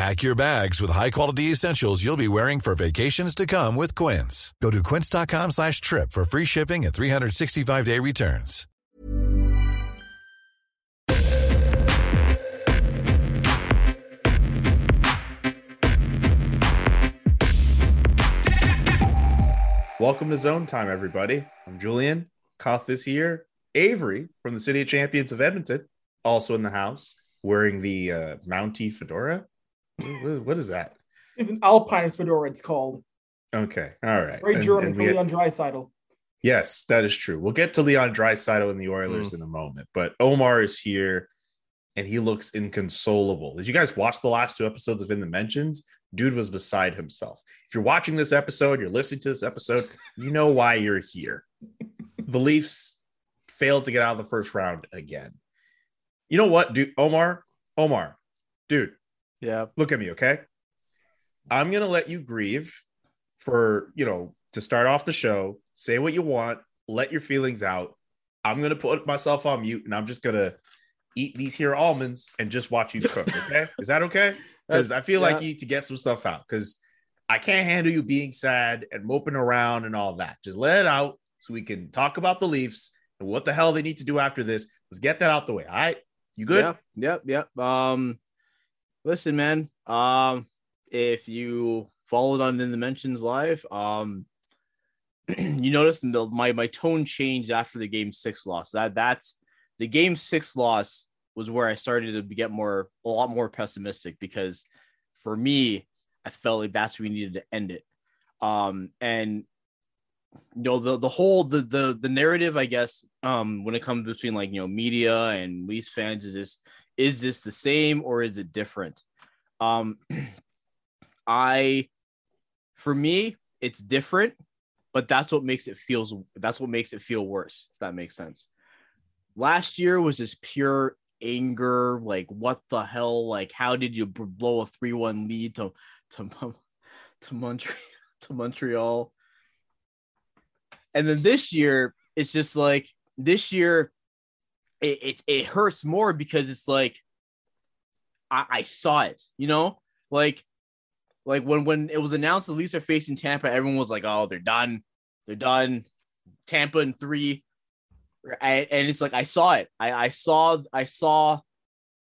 Pack your bags with high-quality essentials you'll be wearing for vacations to come with Quince. Go to quince.com slash trip for free shipping and 365-day returns. Welcome to Zone Time, everybody. I'm Julian. Caught this year. Avery from the City of Champions of Edmonton, also in the house, wearing the uh, Mountie fedora. What- what is that? It's an Alpine fedora, it's called. Okay, all right. Very German and for Leon Draisaitl. Yes, that is true. We'll get to Leon Draisaitl and the Mm. Oilers in a moment, but Omar is here, and he looks inconsolable. Did you guys watch the last two episodes of In the Mentions? Dude was beside himself. If you're watching this episode, you're listening to this episode, you know why you're here. The Leafs failed to get out of the first round again. You know what, dude? Omar, Omar, dude, Yeah. look at me, okay? I'm gonna let you grieve for you know to start off the show. Say what you want, let your feelings out. I'm gonna put myself on mute and I'm just gonna eat these here almonds and just watch you cook. Okay, is that okay? Because I feel like you need to get some stuff out. Because I can't handle you being sad and moping around and all that. Just let it out so we can talk about the Leafs and what the hell they need to do after this. Let's get that out the way. All right, you good? Yep. Yep. Yep. Um, listen, man. Um, if you followed on in the mentions live, um, you noticed the, my my tone changed after the game six loss. That that's the game six loss was where I started to get more a lot more pessimistic because for me, I felt like that's where we needed to end it. Um, and you know the the whole the the the narrative, I guess, um, when it comes between like you know media and Leafs fans is this is this the same or is it different? Um, I for me it's different, but that's what makes it feels that's what makes it feel worse. If that makes sense. Last year was just pure anger, like what the hell? Like how did you blow a three one lead to to to Montreal to Montreal? And then this year, it's just like this year, it it, it hurts more because it's like I, I saw it, you know, like like when when it was announced the Leafs are facing Tampa, everyone was like, "Oh, they're done, they're done." Tampa in three, and, and it's like I saw it. I I saw I saw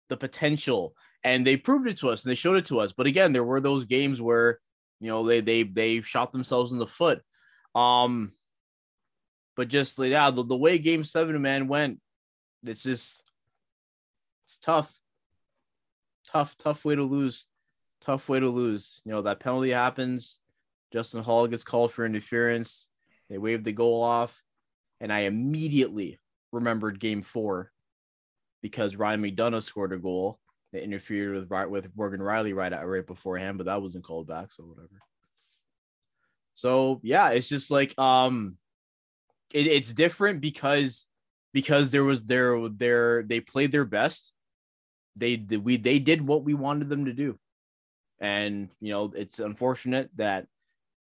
the potential, and they proved it to us, and they showed it to us. But again, there were those games where you know they they they shot themselves in the foot. Um, but just yeah, the, the way Game Seven man went, it's just it's tough, tough, tough way to lose, tough way to lose. You know that penalty happens. Justin Holl gets called for interference. They waved the goal off, and I immediately remembered Game Four because Ryan McDonagh scored a goal that interfered with with Morgan Rielly right at, right beforehand, but that wasn't called back, so whatever. So yeah, it's just like um, it, it's different because because there was their their they played their best. They we they did what we wanted them to do, and you know it's unfortunate that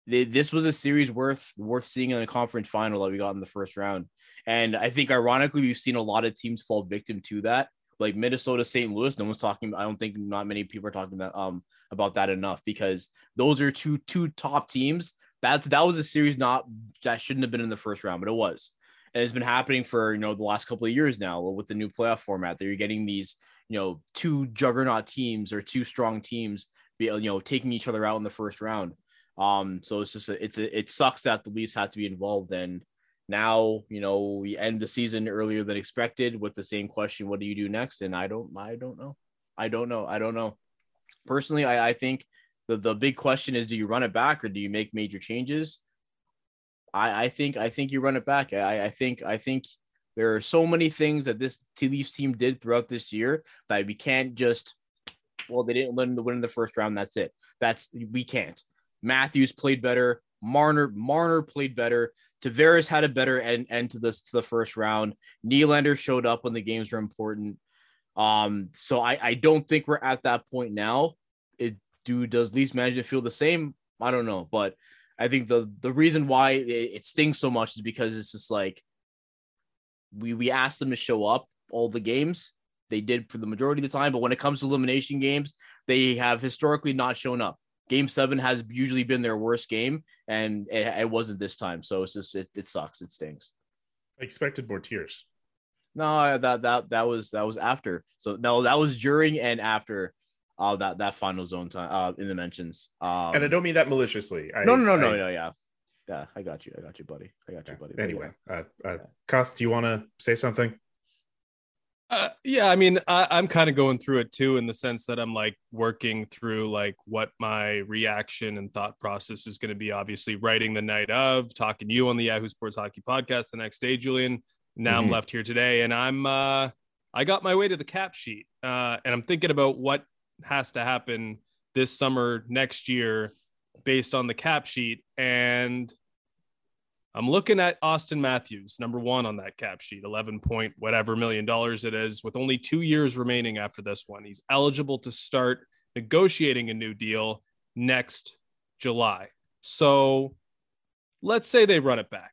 they, this was a series worth worth seeing in a conference final that we got in the first round. And I think ironically we've seen a lot of teams fall victim to that, like Minnesota, St. Louis. No one's talking. I don't think not many people are talking about um about that enough because those are two two top teams. That's that was a series not that shouldn't have been in the first round, but it was and it's been happening for you know the last couple of years now with the new playoff format that you're getting these you know two juggernaut teams or two strong teams be you know taking each other out in the first round. Um so it's just a, it's a, it sucks that the leafs had to be involved and now you know we end the season earlier than expected with the same question what do you do next? And i don't i don't know. I don't know. I don't know. Personally i, I think the, the big question is do you run it back or do you make major changes i i think i think you run it back i i think i think there are so many things that this Leafs team did throughout this year that we can't just well they didn't win the win in the first round that's it that's we can't matthews played better marner marner played better Tavares had a better end, end to this to the first round. Nylander showed up when the games were important. Um, so I, I don't think we're at that point now. It do does Leafs management feel the same? I don't know, but I think the the reason why it, it stings so much is because it's just like we we asked them to show up all the games. They did for the majority of the time, but when it comes to elimination games, they have historically not shown up game seven has usually been their worst game, and it, it wasn't this time. So it's just it, it sucks. It stings. I expected more tears. No, that that that was that was after. So no, that was during and after uh that that final zone time uh in the mentions. Um, and I don't mean that maliciously. I, no, no, no, no, I, no, yeah. Yeah, I got you. I got you, buddy. I got you, buddy. Anyway, yeah. uh, uh, Cuth, do you want to say something? Uh, yeah, I mean, I, am kind of going through it too, in the sense that I'm like working through like what my reaction and thought process is going to be. Obviously, writing the night of, talking to you on the Yahoo Sports Hockey podcast the next day, Julian. Now mm-hmm. I'm left here today, and I'm uh, I got my way to the cap sheet, uh, and I'm thinking about what has to happen this summer next year based on the cap sheet, and I'm looking at Auston Matthews, number one on that cap sheet, 11 point whatever million dollars it is, with only two years remaining after this one. He's eligible to start negotiating a new deal next July. So let's say they run it back.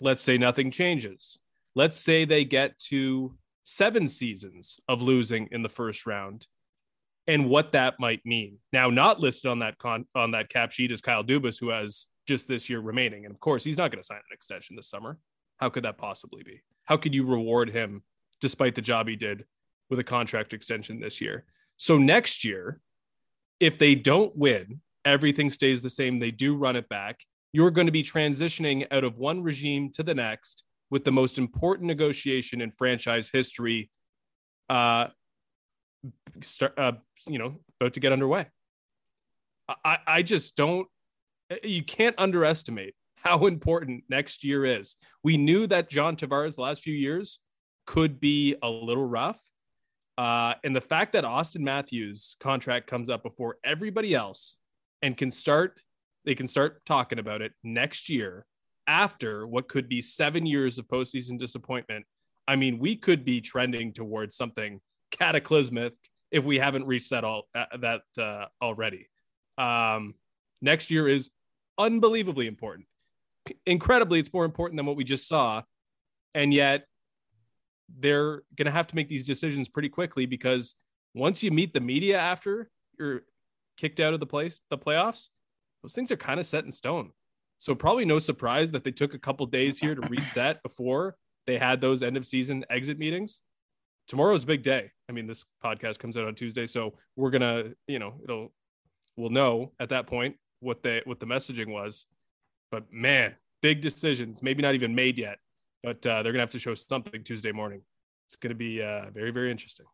Let's say nothing changes. Let's say they get to seven seasons of losing in the first round and what that might mean. Now, not listed on that con- on that cap sheet is Kyle Dubas, who has just this year remaining. And of course, he's not going to sign an extension this summer. How could that possibly be? How could you reward him despite the job he did with a contract extension this year? So next year, if they don't win, everything stays the same, they do run it back, you're going to be transitioning out of one regime to the next with the most important negotiation in franchise history uh, start, uh, you know, about to get underway. I, I just don't you can't underestimate how important next year is. We knew that John Tavares last few years could be a little rough. Uh, and the fact that Auston Matthews contract comes up before everybody else and can start, they can start talking about it next year after what could be seven years of postseason disappointment. I mean, we could be trending towards something cataclysmic if we haven't reached that all uh, that uh, already. Um, next year is unbelievably important. Incredibly, it's more important than what we just saw. And yet, they're going to have to make these decisions pretty quickly because once you meet the media after you're kicked out of the place, the playoffs, those things are kind of set in stone. So probably no surprise that they took a couple days here to reset before they had those end of season exit meetings. Tomorrow's a big day. I mean, this podcast comes out on Tuesday, so we're gonna, you know, it'll we'll know at that point what they what the messaging was. But man, big decisions, maybe not even made yet, but uh, they're gonna have to show something Tuesday morning. It's gonna be uh, very very interesting.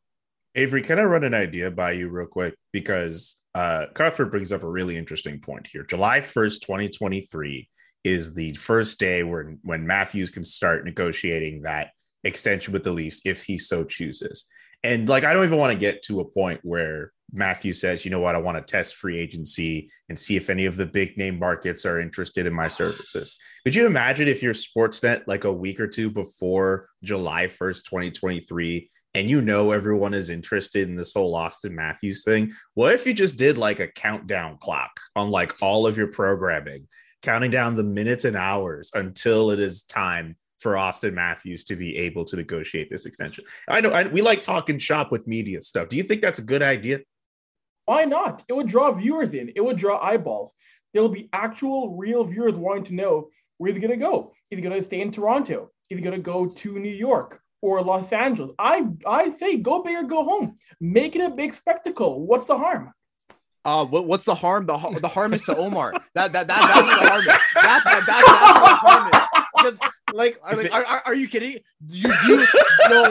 Avery, can I run an idea by you real quick? Because uh, Cuthbert brings up a really interesting point here. July 1st, 2023 is the first day where when Matthews can start negotiating that extension with the Leafs if he so chooses. And like, I don't even want to get to a point where Matthew says, you know what, I want to test free agency and see if any of the big name markets are interested in my services. Could you imagine if you're Sportsnet like a week or two before July 1st, 2023, and you know everyone is interested in this whole Auston Matthews thing? What if you just did like a countdown clock on like all of your programming, counting down the minutes and hours until it is time for Auston Matthews to be able to negotiate this extension. I know I, we like talking shop with media stuff. Do you think that's a good idea? Why not? It would draw viewers in. It would draw eyeballs. There will be actual, real viewers wanting to know where he's going to go. Is he going to stay in Toronto? Is he going to go to New York or Los Angeles? I I say go big or go home. Make it a big spectacle. What's the harm? Uh, what, what's the harm? The, the harm is to Omar. That that, that that's the harm. Is. That's that, that, that's the harm is. Because like, are, like are, are, are you kidding? You, you no.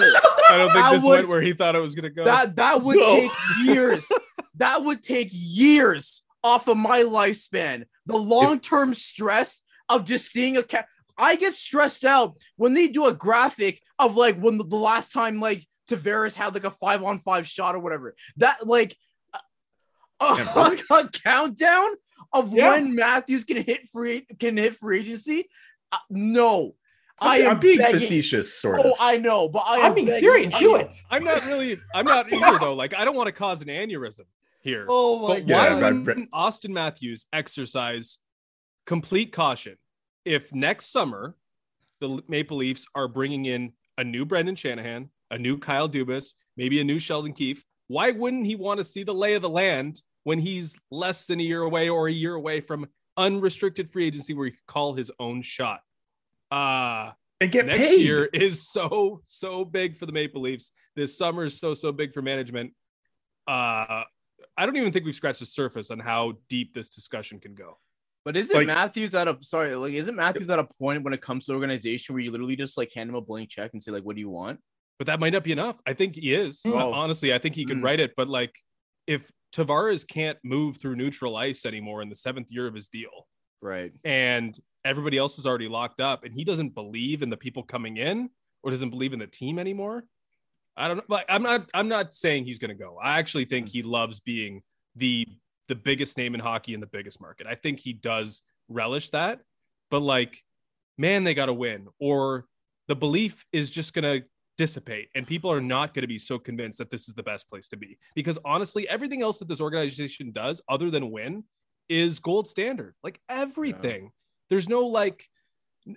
I don't think I this would- went where he thought it was gonna go. That that would No. take years. that would take years off of my lifespan. The long-term stress of just seeing a cat. I get stressed out when they do a graphic of like when the, the last time like Tavares had like a five on five shot or whatever. That like a, a, a countdown of Yeah. when Matthews can hit free can hit free agency. Uh, no, I I'm, I'm being begging- facetious, sort oh, of. Oh. I know, but I I'm being begging serious. Do it. I'm not really. I'm not either though. Like I don't want to cause an aneurysm here. Oh my but Yeah, why god! but- wouldn't Auston Matthews exercise complete caution if next summer the Maple Leafs are bringing in a new Brendan Shanahan, a new Kyle Dubas, maybe a new Sheldon Keefe? Why wouldn't he want to see the lay of the land when he's less than a year away or a year away from unrestricted free agency where he could call his own shot? Uh and get next paid. year is so so big for the Maple Leafs. This summer is so so big for management. Uh I don't even think we've scratched the surface on how deep this discussion can go. But isn't Like- Matthews at a sorry, like isn't Matthews at a point when it comes to organization where you literally just like hand him a blank check and say like, "What do you want?" But that might not be enough. I think he is. Oh. Uh, Honestly, I think he could Mm. write it. But like, if Tavares can't move through neutral ice anymore in the seventh year of his deal, Right. and everybody else is already locked up, and he doesn't believe in the people coming in or doesn't believe in the team anymore, I don't know. Like, I'm not. I'm not saying he's going to go. I actually think he loves being the the biggest name in hockey in the biggest market. I think he does relish that. But like, man, they got to win, or the belief is just going to dissipate, and people are not going to be so convinced that this is the best place to be. Because honestly, everything else that this organization does, other than win, is gold standard. Like everything. There's no like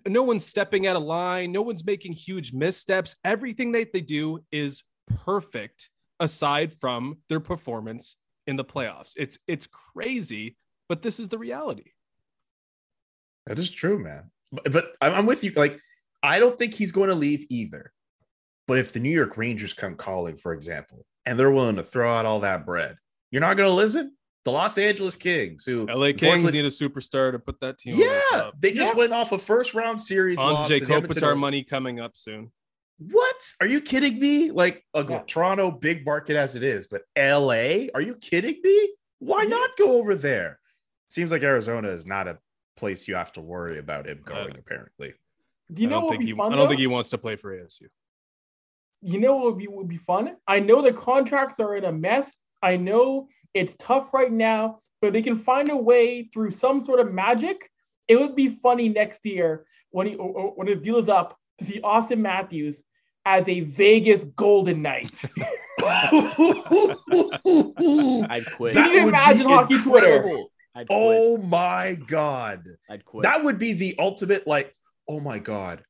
no one's stepping out of line, no one's making huge missteps. Everything that they do is perfect aside from their performance in the playoffs. It's it's crazy, but this is the reality. That is true, man. But, but I'm, I'm with you. Like, I don't think he's going to leave either. But if the New York Rangers come calling, for example, and they're willing to throw out all that bread, you're not going to listen. The Los Angeles Kings, who LA Kings unfortunately- need a superstar to put that team. over yeah, top. they just Yeah. went off a first round series. loss Andre to the Kopitar money coming up soon. What? Are you kidding me? Like a Yeah. Toronto big market as it is, but LA? Are you kidding me? Why not go over there? Seems like Arizona is not a place you have to worry about him going. Uh, apparently, Do you I know don't what would think be he fun? I don't though? think he wants to play for ASU. you know what would be, would be fun? I know the contracts are in a mess. I know it's tough right now, but they can find a way through some sort of magic. It would be funny next year when he or, or when his deal is up to see Auston Matthews as a Vegas Golden Knight. I'd quit. Can you imagine hockey Twitter? incredible. I'd oh quit. Oh my god, I'd quit. that would be the ultimate. Like, oh my god,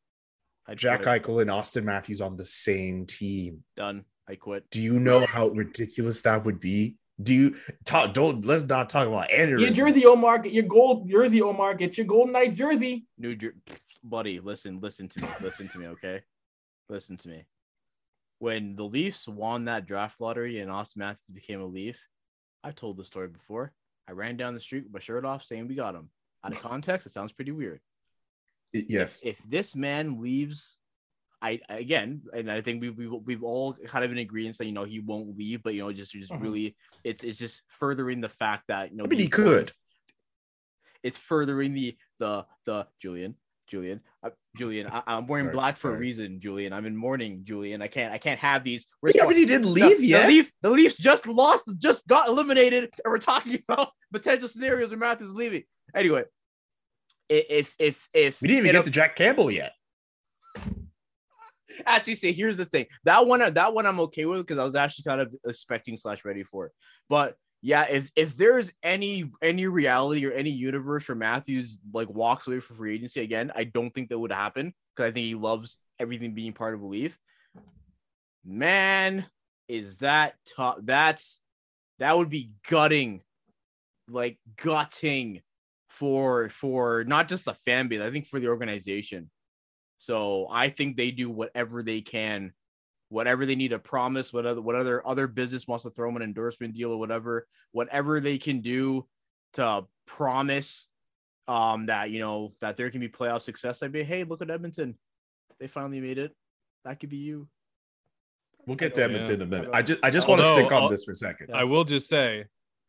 I'd Jack quit. Eichel and Auston Matthews on the same team. done. I quit. Do you know how ridiculous that would be? Do you talk? Don't let's not talk about Andrew. Your jersey, Omar, get your gold jersey, Omar, get your Golden Knights jersey. New Jer- buddy, listen, listen to me, listen to me, okay? Listen to me. When the Leafs won that draft lottery and Auston Matthews became a Leaf, I've told the story before. I ran down the street with my shirt off saying we got him. Out of context, it sounds pretty weird. Yes, If this man leaves, I again, and I think we, we we've all kind of in agreement that you know he won't leave, but you know just just Mhm. really it's it's just furthering the fact that you know I mean, he could. It's furthering the the the Julian Julian uh, Julian. I, I'm wearing Sorry, black for a reason, Julian. I'm in mourning, Julian. I can't I can't have these. yeah, but he didn't leave the, yet. The, Leaf, the Leafs just lost, just got eliminated, and we're talking about potential scenarios where Matthews leaving. Anyway, if if if we didn't even get a- to Jack Campbell yet. Actually say here's the thing. That one that one i'm okay with because i was actually kind of expecting slash ready for it. But yeah if if there's any any reality or any universe where matthews like walks away for free agency again i don't think that would happen because i think he loves everything being part of a leaf. Man is that tough. That's that would be gutting. Like gutting for for not just the fan base i think for the organization so I think they do whatever they can, whatever they need to promise, what other what other other business wants to throw them an endorsement deal or whatever, whatever they can do to promise um, that you know that there can be playoff success. I'd be, hey, look at Edmonton, they finally made it. That could be you. We'll get to Yeah. Edmonton in a minute. I just I just want to stick on I'll- this for a second. I will just say,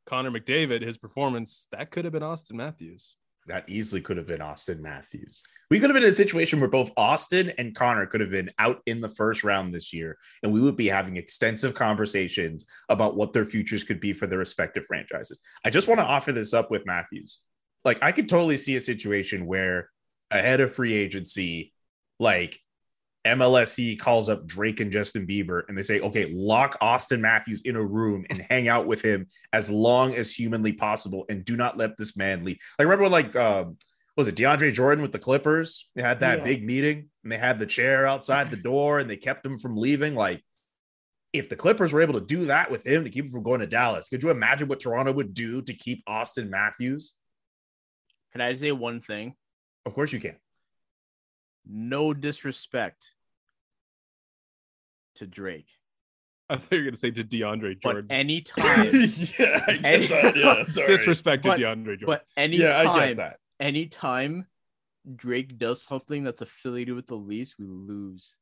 Connor McDavid, his performance that could have been Auston Matthews. That easily could have been Auston Matthews. We could have been in a situation where both Auston and Connor could have been out in the first round this year, and we would be having extensive conversations about what their futures could be for their respective franchises. I just want to offer this up with Matthews. Like, I could totally see a situation where ahead of free agency, like MLSE calls up Drake and Justin Bieber and they say, okay, lock Auston Matthews in a room and hang out with him as long as humanly possible and do not let this man leave. Like, remember, when, like, um, was it DeAndre Jordan with the Clippers? They had that Yeah. big meeting and they had the chair outside the door and they kept him from leaving. Like, if the Clippers were able to do that with him to keep him from going to Dallas, could you imagine what Toronto would do to keep Auston Matthews? Can I say one thing? Of course, you can. No disrespect to Drake, I thought you were going to say to DeAndre but Jordan. anytime, yeah, I get Any- that. Yeah, sorry. Disrespect to But- DeAndre Jordan. but anytime, yeah, I get that. anytime Drake does something that's affiliated with the Leafs, we lose.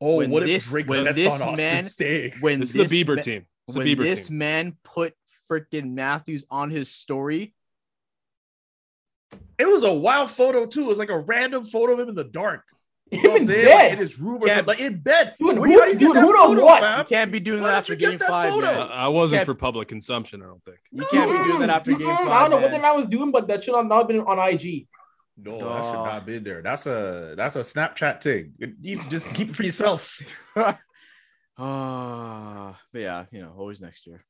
Oh, when what if this- Drake when bets this on Austin man- State? When this is the Bieber ma- team. It's the when Bieber this team. man put freaking Matthews on his story, It was a wild photo too. It was like a random photo of him in the dark. You know what I'm in saying? Like in bed. his room Yeah, like in bed. Dude, Where- who- how do you get dude, that photo, what? fam? you can't be doing Why that don't after you get game that five, photo? man. Uh, I wasn't Yeah. for public consumption, I don't think. You can't be doing that after game Mm-mm, five. I don't know what the man was doing, but that should not have not been on IG. No, that should not have been there. That's a that's a Snapchat thing. You just keep it for yourself. Ah, but yeah, you know, always next year.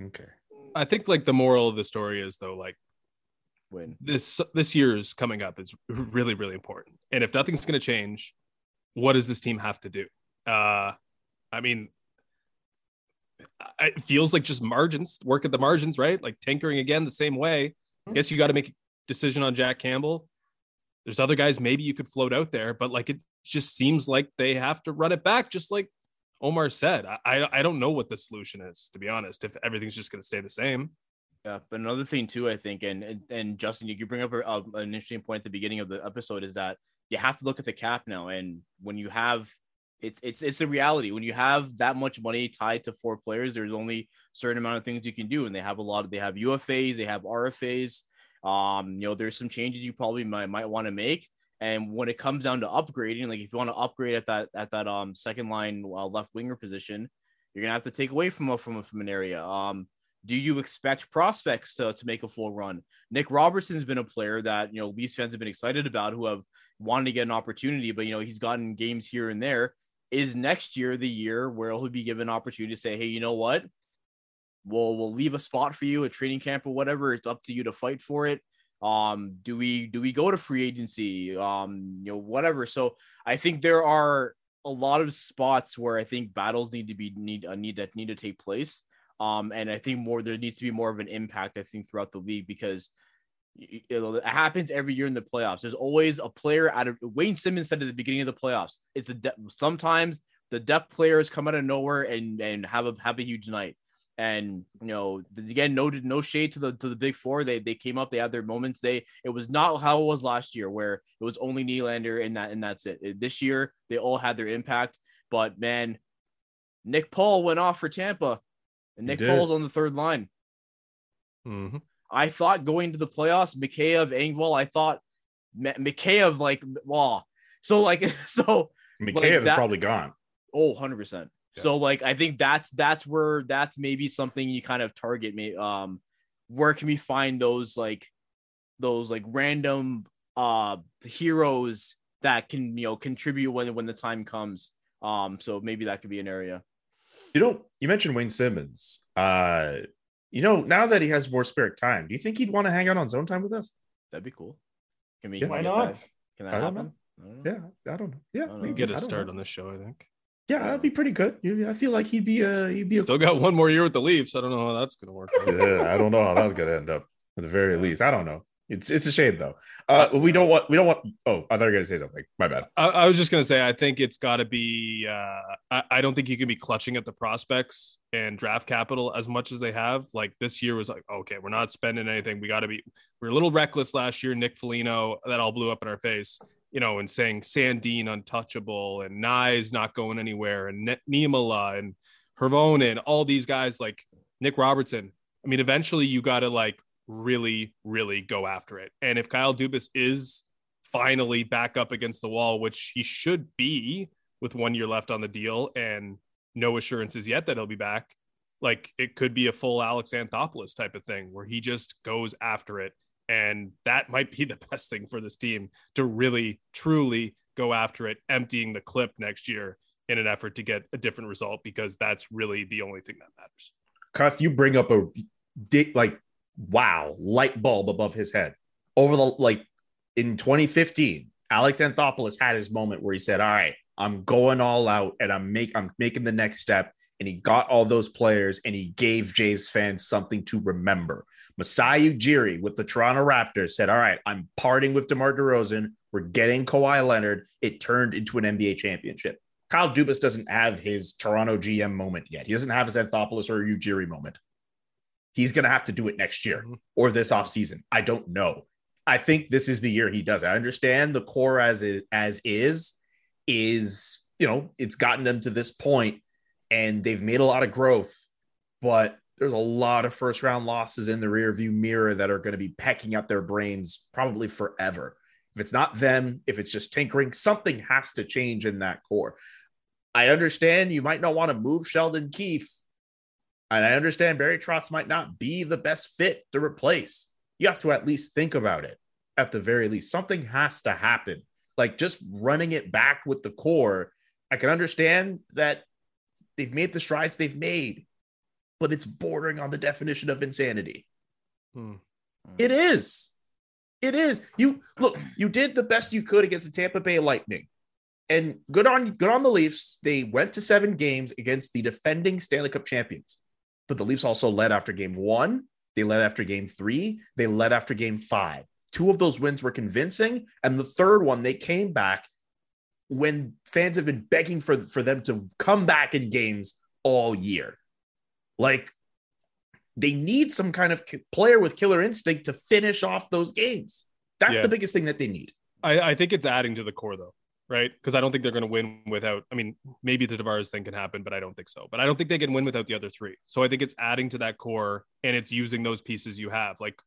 Okay. I think like the moral of the story is though, like Win. this this year's coming up is really really important. And if nothing's going to change what does this team have to do? Uh i mean it feels like just margins work at the margins right? Like tinkering again the same way. I guess you got to make a decision on jack campbell. There's other guys maybe you could float out there but like it just seems like they have to run it back just like omar said. I i, I don't know what the solution is to be honest if everything's just going to stay the same Yeah, but another thing too, I think, and and, and Justin, you, you bring up a, a- an interesting point at the beginning of the episode is that you have to look at the cap now, and when you have it's it's it's a reality when you have that much money tied to four players, there's only a certain amount of things you can do, and they have a lot of they have UFAs, they have RFAs. Um, you know, there's some changes you probably might might want to make. And when it comes down to upgrading, like if you want to upgrade at that at that um second line uh, left winger position, you're gonna have to take away from a from a, from an area. Um, do you expect prospects to, to make a full run? Nick Robertson's been a player that you know Leafs fans have been excited about, who have wanted to get an opportunity, but you know he's gotten games here and there. Is next year the year where he'll be given an opportunity to say, "Hey, you know what? We'll we'll leave a spot for you, a training camp or whatever. It's up to you to fight for it." Um, do we do we go to free agency? Um, you know, whatever. So I think there are a lot of spots where I think battles need to be need uh, need that need to take place. Um, and I think more there needs to be more of an impact, I think, throughout the league because it, happens every year in the playoffs. There's always a player out of Wayne Simmonds said at the beginning of the playoffs. It's a de- sometimes the depth players come out of nowhere and and have a have a huge night. And you know, again, no no shade to the to the big four. They they came up, they had their moments. They it was not how it was last year, where it was only Nylander and that and that's it. This year they all had their impact. But man, Nick Paul went off for Tampa. And Nick. Paul's on the third line. Mhm. I thought going to the playoffs, Mikheyev, Engvall, I thought Mikheyev like law. So like so Mikheyev is that- probably gone. oh 100%. Yeah. So like I think that's that's where that's maybe something you kind of target me um where can we find those like those like random uh heroes that can you know contribute when when the time comes. Um so maybe that could be an area. You know, you mentioned Wayne Simmonds. Uh, you know, now that he has more spare time, do you think he'd want to hang out on zone time with us? That'd be cool. Can we Yeah. Why not? that? Can that I don't happen? I don't. Yeah, I don't know. Yeah, I don't know. maybe. get a start know. on this show i think Yeah, that'd be pretty good. I feel like he'd be uh he'd be a still got one more year with the leafs i don't know how that's going to work out. Yeah, I don't know how that's gonna end up at the very least. I don't know. It's it's a shame though. Uh, we don't want we don't want. Oh, I thought you were gonna say something. My bad. I, I was just gonna say I think it's got to be. Uh, I, I don't think you can be clutching at the prospects and draft capital as much as they have. Like this year was like, okay, we're not spending anything. We got to be. We are a little reckless last year. Nick Foligno that all blew up in our face. You know, and saying Sandin untouchable and Knies not going anywhere and ne- Niemela and Hirvonen, all these guys like Nick Robertson. I mean, eventually you got to like really, really go after it. And if Kyle Dubas is finally back up against the wall, which he should be with one year left on the deal and no assurances yet that he'll be back, like it could be a full Alex Anthopoulos type of thing where he just goes after it. And that might be the best thing for this team to really, truly go after it, emptying the clip next year in an effort to get a different result because that's really the only thing that matters. Cuth, you bring up a like wow, light bulb above his head. Over the like in 2015, Alex Anthopoulos had his moment where he said, All right, I'm going all out and I'm make I'm making the next step. And he got all those players and he gave Jays fans something to remember. Masai Ujiri with the Toronto Raptors said, All right, I'm parting with DeMar DeRozan. We're getting Kawhi Leonard. It turned into an NBA championship. Kyle Dubas doesn't have his Toronto GM moment yet. He doesn't have his Anthopoulos or Ujiri moment. He's going to have to do it next year mm-hmm. or this offseason. I don't know. I think this is the year he does it. I understand the core as is, as is is, you know, it's gotten them to this point and they've made a lot of growth, but there's a lot of first round losses in the rear view mirror that are going to be pecking at their brains probably forever. If it's not them, if it's just tinkering, something has to change in that core. I understand you might not want to move Sheldon Keefe and I understand Barry Trotz might not be the best fit to replace. You have to at least think about it at the very least. Something has to happen. Like just running it back with the core. I can understand that they've made the strides they've made, but it's bordering on the definition of insanity. Hmm. It is. It is. You look, you did the best you could against the Tampa Bay Lightning. And good on good on the Leafs. They went to seven games against the defending Stanley Cup champions. But the Leafs also led after game one. They led after game three. They led after game five. Two of those wins were convincing. And the third one, they came back when fans have been begging for, for them to come back in games all year. Like they need some kind of player with killer instinct to finish off those games. That's yeah. the biggest thing that they need. I, I think it's adding to the core though right? Because I don't think they're going to win without. I mean, maybe the Tavares thing can happen, but I don't think so. But I don't think they can win without the other three. So I think it's adding to that core and it's using those pieces you have. Like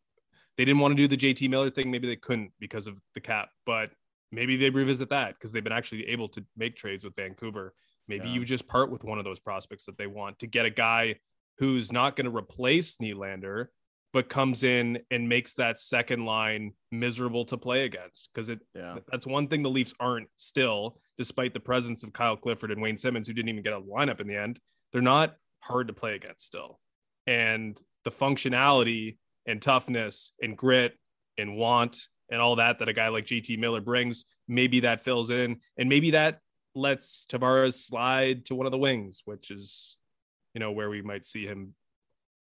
they didn't want to do the JT Miller thing. Maybe they couldn't because of the cap, but maybe they revisit that because they've been actually able to make trades with Vancouver. Maybe yeah. you just part with one of those prospects that they want to get a guy who's not going to replace Nylander, but comes in and makes that second line miserable to play against because it yeah. that's one thing the Leafs aren't still, despite the presence of Kyle Clifford and Wayne Simmonds, who didn't even get a lineup in the end. They're not hard to play against still. And the functionality and toughness and grit and want and all that that a guy like JT Miller brings, maybe that fills in and maybe that lets Tavares slide to one of the wings, which is, you know, where we might see him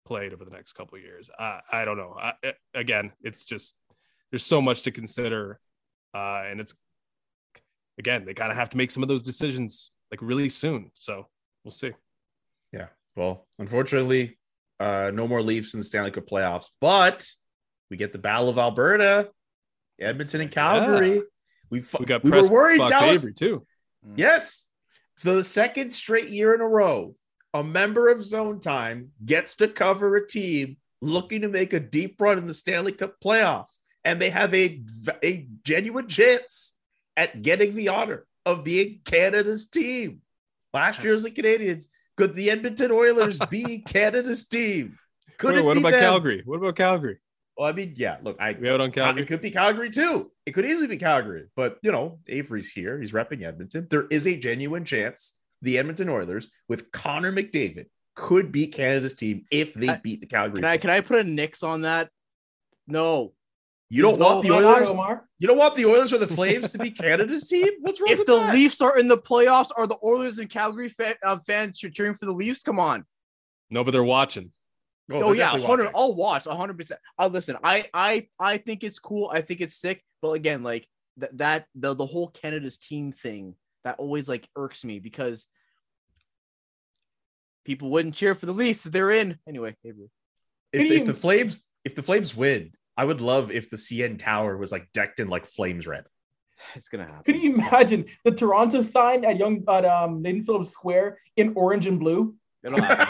played over the next couple of years. I, I don't know. I, again, it's just there's so much to consider, uh, and it's again they gotta have to make some of those decisions like really soon. So we'll see. Yeah. Well, unfortunately, uh, no more Leafs in the Stanley Cup playoffs, but we get the Battle of Alberta, Edmonton and Calgary. Yeah. We, we got we were worried. Fox Dallas- Avery too. Yes. For the second straight year in a row, a member of Zone Time gets to cover a team looking to make a deep run in the Stanley Cup playoffs, and they have a, a genuine chance at getting the honor of being Canada's team. Last year's the Canadiens. Could the Edmonton Oilers be Canada's team? Could Wait, what about them? Calgary? What about Calgary? Well, I mean, yeah. Look, I we out on Calgary. It could be Calgary too. It could easily be Calgary, but you know, Avery's here. He's repping Edmonton. There is a genuine chance the Edmonton Oilers with Connor McDavid could beat Canada's team if they I, beat the Calgary. Can I can I put a nix on that? No. You don't no, want the Oilers. You don't want the Oilers or the Flames to be Canada's team. What's wrong? If the that? Leafs are in the playoffs, are the Oilers and Calgary fan, uh, fans cheering for the Leafs? Come on. No, but they're watching. Oh, Oh, they're yeah, definitely hundred. I'll watch hundred percent. I listen. I I I think it's cool. I think it's sick. But again, like that that the the whole Canada's team thing that always like irks me because people wouldn't cheer for the Leafs if they're in anyway. Avery. If, Can if the Flames, if the Flames win, I would love if the CN Tower was like decked in like flames red. It's gonna happen. Could you imagine the Toronto sign at Yonge at um Nathan Phillips Square in orange and blue? It'll happen.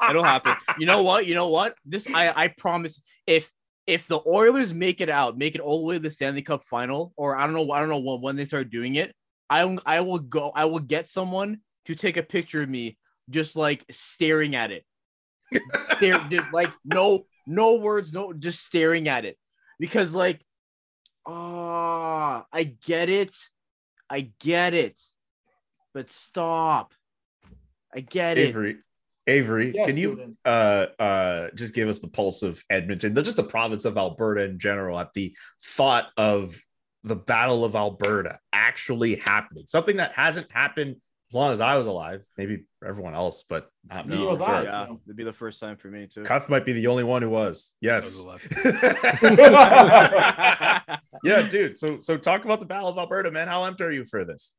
It'll happen. You know what? You know what? This I I promise. If if the Oilers make it out, make it all the way to the Stanley Cup final, or I don't know, I don't know when, when they start doing it. I I will go. I will get someone to take a picture of me, just like staring at it, stare, just like no no words, no, just staring at it, because like, ah, I get it, I get it, but stop. I get it. Avery, Avery, Yes, can you Jordan. uh uh just give us the pulse of Edmonton, the- just the province of Alberta in general, at the thought of the Battle of Alberta actually happening? Something that hasn't happened as long as I was alive, maybe everyone else, but not me. Me for sure. Yeah, it'd be the first time for me too. Cuth might be the only one who was. Yes. That yeah, dude. So so talk about the Battle of Alberta, man. How amped are you for this?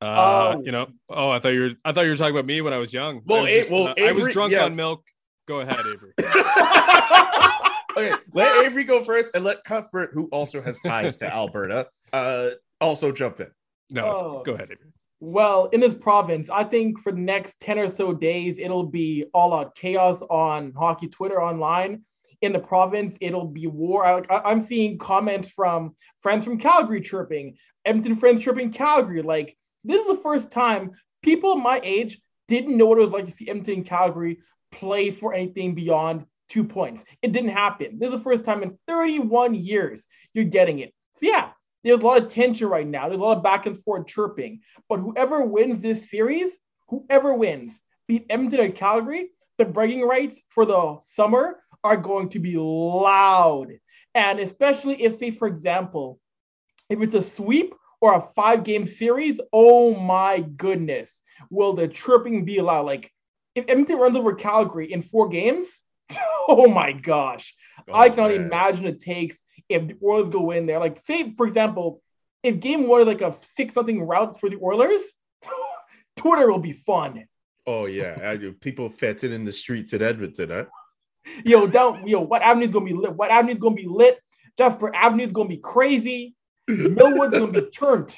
Uh, Oh. you know, oh, I thought you were, I thought you were talking about me when I was young. Well, I was, A- well, uh, I was drunk yeah. on milk. Go ahead, Avery. okay, let Avery go first and let Cuthbert, who also has ties to Alberta, uh, also jump in. No, Oh. go ahead, Avery. Well, in this province, I think for the next 10 or so days, it'll be all out chaos on hockey Twitter online. In the province, it'll be war. I, I'm seeing comments from friends from Calgary chirping, Edmonton friends chirping Calgary. Like, this is the first time people my age didn't know what it was like to see Edmonton Calgary play for anything beyond two points. It didn't happen. This is the first time in 31 years you're getting it. So, yeah, there's a lot of tension right now. There's a lot of back and forth chirping. But whoever wins this series, whoever wins, beat Edmonton or Calgary, the bragging rights for the summer are going to be loud. And especially if, say, for example, if it's a sweep or a five game series, oh my goodness, will the chirping be loud? Like, if Edmonton runs over Calgary in four games, oh my gosh, I Oh, cannot imagine it takes if the Oilers go in there. Like, say, for example, if game one is like a six nothing route for the Oilers, Twitter will be fun. Oh yeah, I people fetting in the streets at Edmonton, huh? Yo, down, yo, what avenue's gonna be lit? What avenue's gonna be lit? Jasper Avenue's gonna be crazy. Millwood's gonna be turned.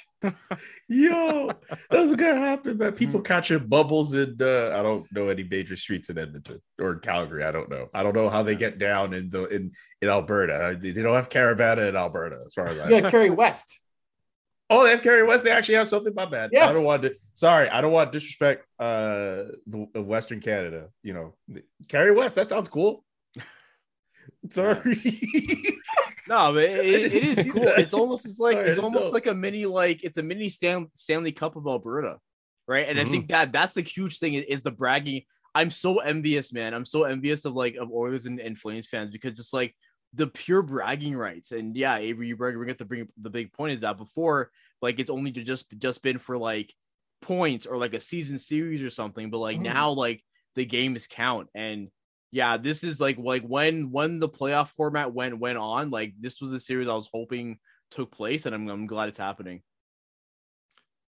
Yo, that's gonna happen, man. People catching bubbles in uh, I don't know any major streets in Edmonton or Calgary. I don't know. I don't know how they get down in the in in Alberta. They they don't have Caribana in Alberta, as far as I know. gotta carry West. Oh, they have Cariwest. They actually have something. My bad. Yes. I don't want to. Sorry, I don't want to disrespect uh the, the Western Canada. You know, Cariwest. That sounds cool. Sorry. No, but it, it- it is cool. It's almost it's like it's it's almost like a mini like it's a mini Stan, Stanley Cup of Alberta, right? And I think that that's the huge thing is, is the bragging. I'm so envious, man. I'm so envious of like of Oilers and, and Flames fans because just like the pure bragging rights. And yeah, Avery, you bring bring up the bring the big point is that before like it's only just just been for like points or like a season series or something, but like Mhm. now like the games count and yeah, this is like like when when the playoff format went went on, like this was the series I was hoping took place, and I'm I'm glad it's happening.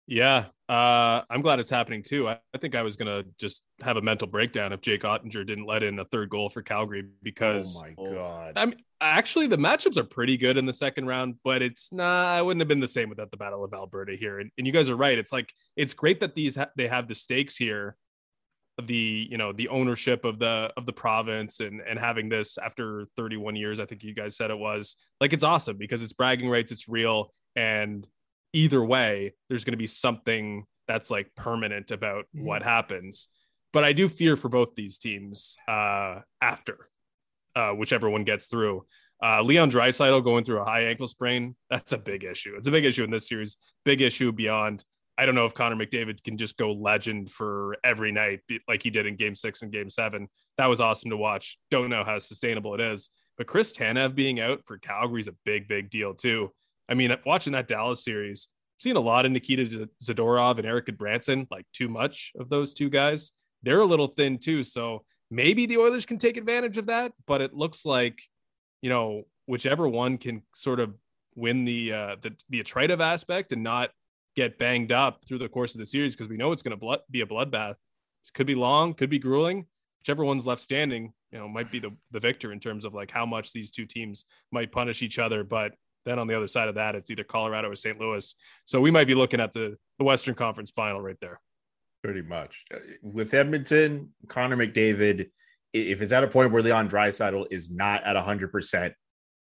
Yeah, uh, I'm glad it's happening too. I, I think I was gonna just have a mental breakdown if Jake Oettinger didn't let in a third goal for Calgary because oh my god. I mean, actually, the matchups are pretty good in the second round, but it's not. I wouldn't have been the same without the Battle of Alberta here. And, and you guys are right. It's like it's great that these ha- they have the stakes here, the you know the ownership of the of the province and and having this after 31 years. I think you guys said it was like it's awesome because it's bragging rights. It's real, and either way, there's going to be something that's like permanent about Mhm. what happens. But I do fear for both these teams uh, after uh, whichever one gets through. Uh, Leon Draisaitl going through a high ankle sprain, that's a big issue. It's a big issue in this series, big issue beyond. I don't know if Connor McDavid can just go legend for every night like he did in game six and game seven. That was awesome to watch. Don't know how sustainable it is. But Chris Tanev being out for Calgary is a big, big deal too. I mean, watching that Dallas series, seeing a lot of Nikita Zadorov and Eric Branson, like too much of those two guys. they're a little thin too. So maybe the Oilers can take advantage of that, but it looks like, you know, whichever one can sort of win the uh, the, the attritive aspect and not get banged up through the course of the series because we know it's going to be a bloodbath. It could be long, could be grueling. Whichever one's left standing, you know, might be the, the victor in terms of like how much these two teams might punish each other. But then on the other side of that, it's either Colorado or St. Louis. So we might be looking at the, the Western Conference final right there. Pretty much. With Edmonton, Connor McDavid, if it's at a point where Leon Draisaitl is not at 100%,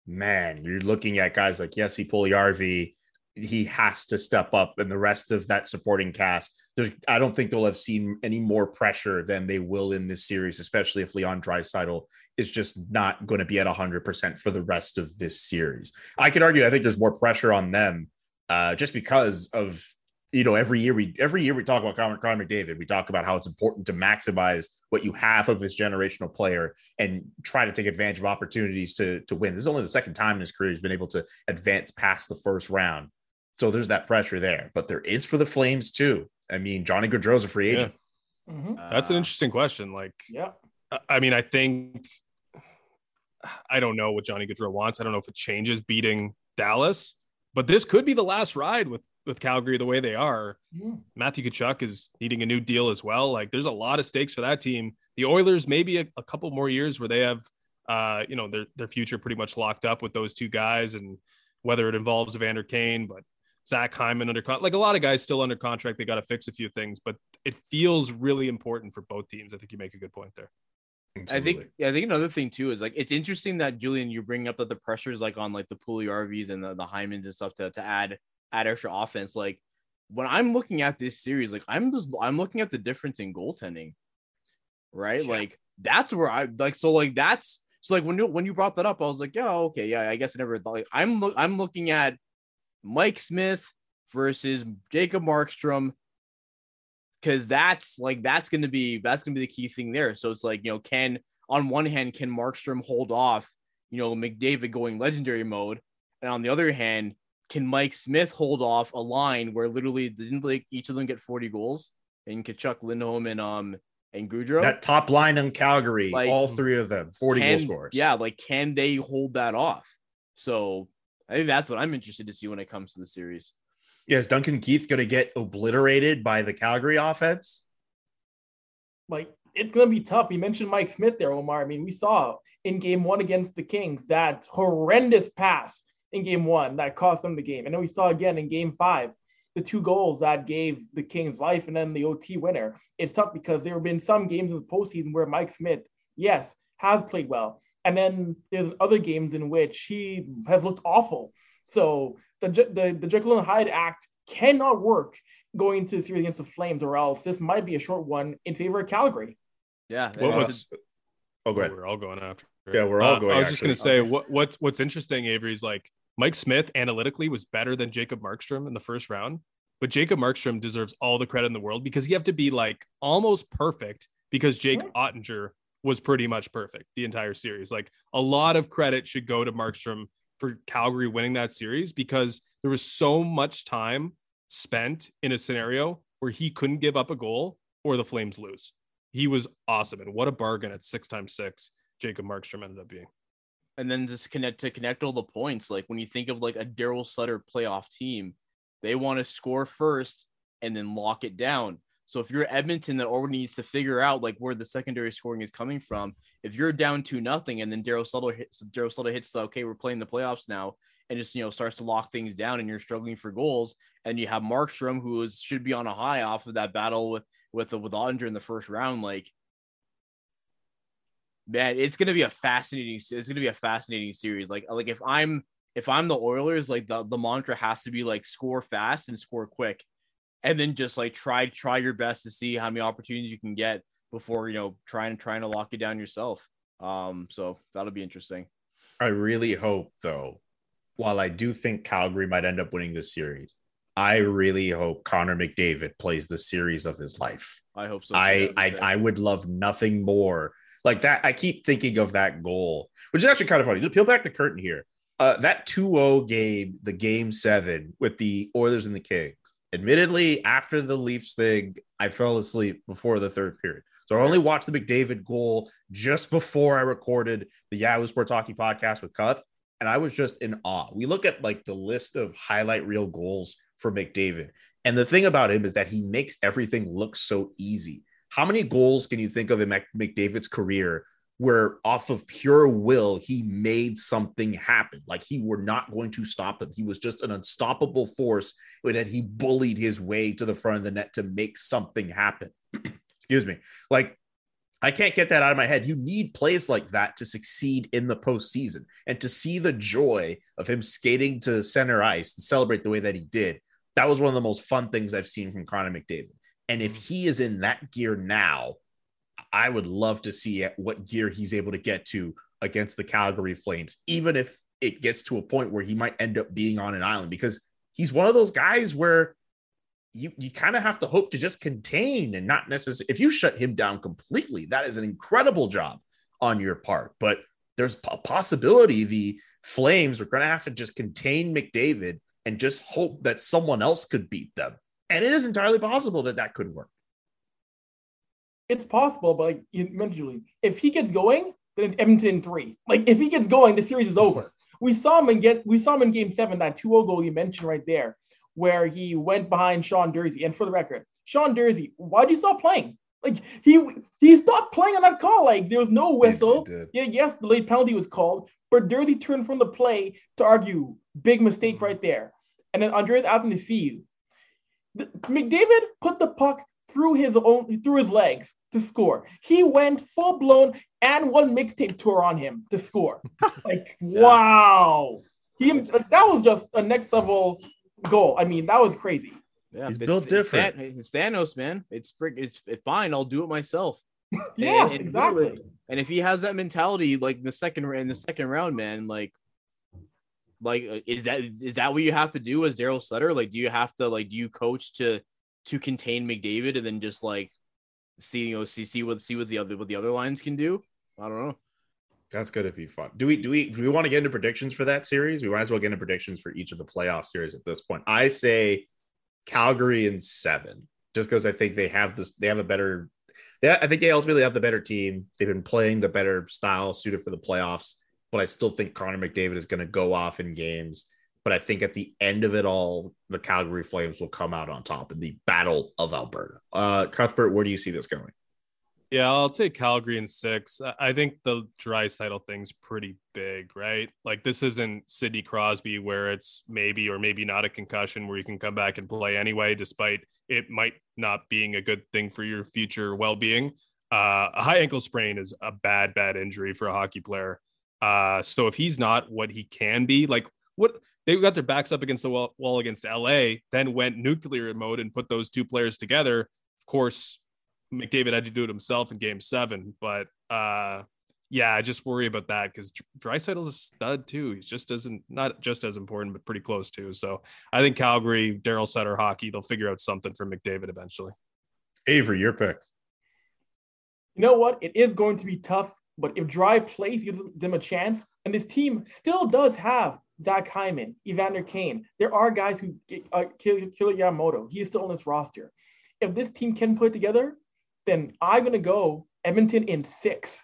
man, you're looking at guys like Jesse Puljujarvi. He has to step up, and the rest of that supporting cast. There's, I don't think they'll have seen any more pressure than they will in this series, especially if Leon Draisaitl is just not going to be at 100% for the rest of this series. I could argue, I think there's more pressure on them uh, just because of you know, every year we every year we talk about Connor, Connor McDavid. We talk about how it's important to maximize what you have of this generational player and try to take advantage of opportunities to to win. This is only the second time in his career he's been able to advance past the first round. So there's that pressure there, but there is for the Flames too. I mean, Johnny Gaudreau's a free agent. Yeah. Mm-hmm. Uh, That's an interesting question. Like, yeah, I mean, I think I don't know what Johnny Gaudreau wants. I don't know if it changes beating Dallas, but this could be the last ride with with Calgary the way they are. Yeah. Matthew Tkachuk is needing a new deal as well. Like there's a lot of stakes for that team. The Oilers maybe a, a couple more years where they have uh, you know, their their future pretty much locked up with those two guys and whether it involves Evander Kane, but Zach Hyman under con- like a lot of guys still under contract. They got to fix a few things, but it feels really important for both teams. I think you make a good point there. Absolutely. I think yeah, I think another thing too is like it's interesting that Julian you bring up that the pressures like on like the Puljujarvis and the, the Hymans and stuff to, to add add extra offense. Like when I'm looking at this series, like I'm just I'm looking at the difference in goaltending, right? Yeah. Like that's where I like so like that's so like when you when you brought that up, I was like, yeah, okay, yeah, I guess I never thought like I'm look I'm looking at Mike Smith versus Jacob Markstrom because that's like that's gonna be that's gonna be the key thing there. So it's like you know, can on one hand can Markstrom hold off you know McDavid going legendary mode, and on the other hand, can Mike Smith hold off a line where literally didn't like each of them get 40 goals and Tkachuk, Lindholm, and um and Gaudreau? That top line in Calgary, like, all three of them, 40 can, goal scores. Yeah, like can they hold that off? So I think that's what I'm interested to see when it comes to the series. Yeah, is Duncan Keith going to get obliterated by the Calgary offense? Like it's going to be tough. You mentioned Mike Smith there, Omar. I mean, we saw in game one against the Kings that horrendous pass in game one that cost them the game. And then we saw again in game five, the two goals that gave the Kings life and then the OT winner. It's tough because there have been some games in the postseason where Mike Smith, yes, has played well. And then there's other games in which he has looked awful. So the, the, the Jekyll and Hyde act cannot work going into the series against the Flames, or else this might be a short one in favor of Calgary. Yeah. What was it? Oh, go ahead. We're all going after. Yeah, we're all going. Uh, I was just going to say what what's what's interesting, Avery, is like Mike Smith analytically was better than Jacob Markstrom in the first round, but Jacob Markstrom deserves all the credit in the world because you have to be like almost perfect because Jake Oettinger was pretty much perfect the entire series. Like a lot of credit should go to Markstrom for Calgary winning that series because there was so much time spent in a scenario where he couldn't give up a goal or the Flames lose. He was awesome. And what a bargain at six times six Jacob Markstrom ended up being and then just connect to connect all the points. Like when you think of like a Daryl Sutter playoff team, they want to score first and then lock it down. So if you're Edmonton that already needs to figure out like where the secondary scoring is coming from, if you're down to nothing and then Daryl Sutter hits Daryl Sutter hits the okay, we're playing the playoffs now, and just you know starts to lock things down and you're struggling for goals, and you have Markstrom who is should be on a high off of that battle with with the with Oettinger in the first round, like man, it's gonna be a fascinating. It's gonna be a fascinating series. Like like if I'm if I'm the Oilers, like the the mantra has to be like score fast and score quick, and then just like try try your best to see how many opportunities you can get before you know trying trying to lock it down yourself. Um, so that'll be interesting. I really hope though, while I do think Calgary might end up winning this series, I really hope Connor McDavid plays the series of his life. I hope so. I I, I would love nothing more like that, I keep thinking of that goal, which is actually kind of funny. Just peel back the curtain here. Uh, that 2-0 game, the game seven with the Oilers and the Kings. Admittedly, after the Leafs thing, I fell asleep before the third period. So I only watched the McDavid goal just before I recorded the Yahoo Sports Hockey podcast with Cuth, and I was just in awe. We look at like the list of highlight reel goals for McDavid, and the thing about him is that he makes everything look so easy. How many goals can you think of in McDavid's career where off of pure will he made something happen like he were not going to stop him he was just an unstoppable force that he bullied his way to the front of the net to make something happen excuse me like I can't get that out of my head. You need plays like that to succeed in the postseason and to see the joy of him skating to center ice to celebrate the way that he did. That was one of the most fun things I've seen from Connor McDavid. And if mm. he is in that gear now, I would love to see what gear he's able to get to against the Calgary Flames, even if it gets to a point where he might end up being on an island because he's one of those guys where you you kind of have to hope to just contain and not necessarily if you shut him down completely, that is an incredible job on your part. But there's a possibility the Flames are going to have to just contain McDavid and just hope that someone else could beat them. And it is entirely possible that that could work it's possible, but like you mentioned, if he gets going, then it's Edmonton three. Like if he gets going, the series is over. We saw him and get we saw him in game seven, that 2-0 goal you mentioned right there, where he went behind Sean Durzi. And for the record, Sean Durzi, why'd you stop playing? Like he he stopped playing on that call. Like there was no whistle. Yeah, yes, the late penalty was called, but Durzi turned from the play to argue. Big mistake mm-hmm. right there. And then Andreas Athanasiou. The, McDavid put the puck through his own through his legs to score. He went full blown and one mixtape tour on him to score. Like yeah. wow, he that was just a next level goal. I mean, that was crazy. Yeah, he's built different. It's, Thanos, man. It's it's it's fine. I'll do it myself. yeah, and, and exactly. And if he has that mentality, like the second in the second round, man, like like uh, is that is that what you have to do as Daryl Sutter? Like, do you have to like do you coach to to contain McDavid and then just like see you know see see what see what the other what the other lines can do. I don't know. That's gonna be fun. Do we do we do we want to get into predictions for that series? We might as well get into predictions for each of the playoff series at this point. I say Calgary in seven, just because I think they have this. They have a better. They, I think they ultimately have the better team. They've been playing the better style suited for the playoffs. But I still think Connor McDavid is going to go off in games. But I think at the end of it all, the Calgary Flames will come out on top in the Battle of Alberta. Uh, Cuthbert, where do you see this going? Yeah, I'll take Calgary in six. I think the Draisaitl thing's pretty big, right? Like this isn't Sidney Crosby where it's maybe or maybe not a concussion where you can come back and play anyway, despite it might not being a good thing for your future well-being. Uh, a high ankle sprain is a bad, bad injury for a hockey player. Uh, so if he's not what he can be, like what they got their backs up against the wall, wall against LA, then went nuclear mode and put those two players together. Of course, McDavid had to do it himself in game seven, but uh, yeah, I just worry about that because Draisaitl's a stud too. He's just isn't not just as important, but pretty close too. So I think Calgary, Daryl Sutter hockey, they'll figure out something for McDavid eventually. Avery, your pick. You know what? It is going to be tough, but if Drai plays, gives them a chance, and this team still does have Zach Hyman, Evander Kane. There are guys who uh, Kailer Yamamoto. He is still on this roster. If this team can put it together, then I'm gonna go Edmonton in six.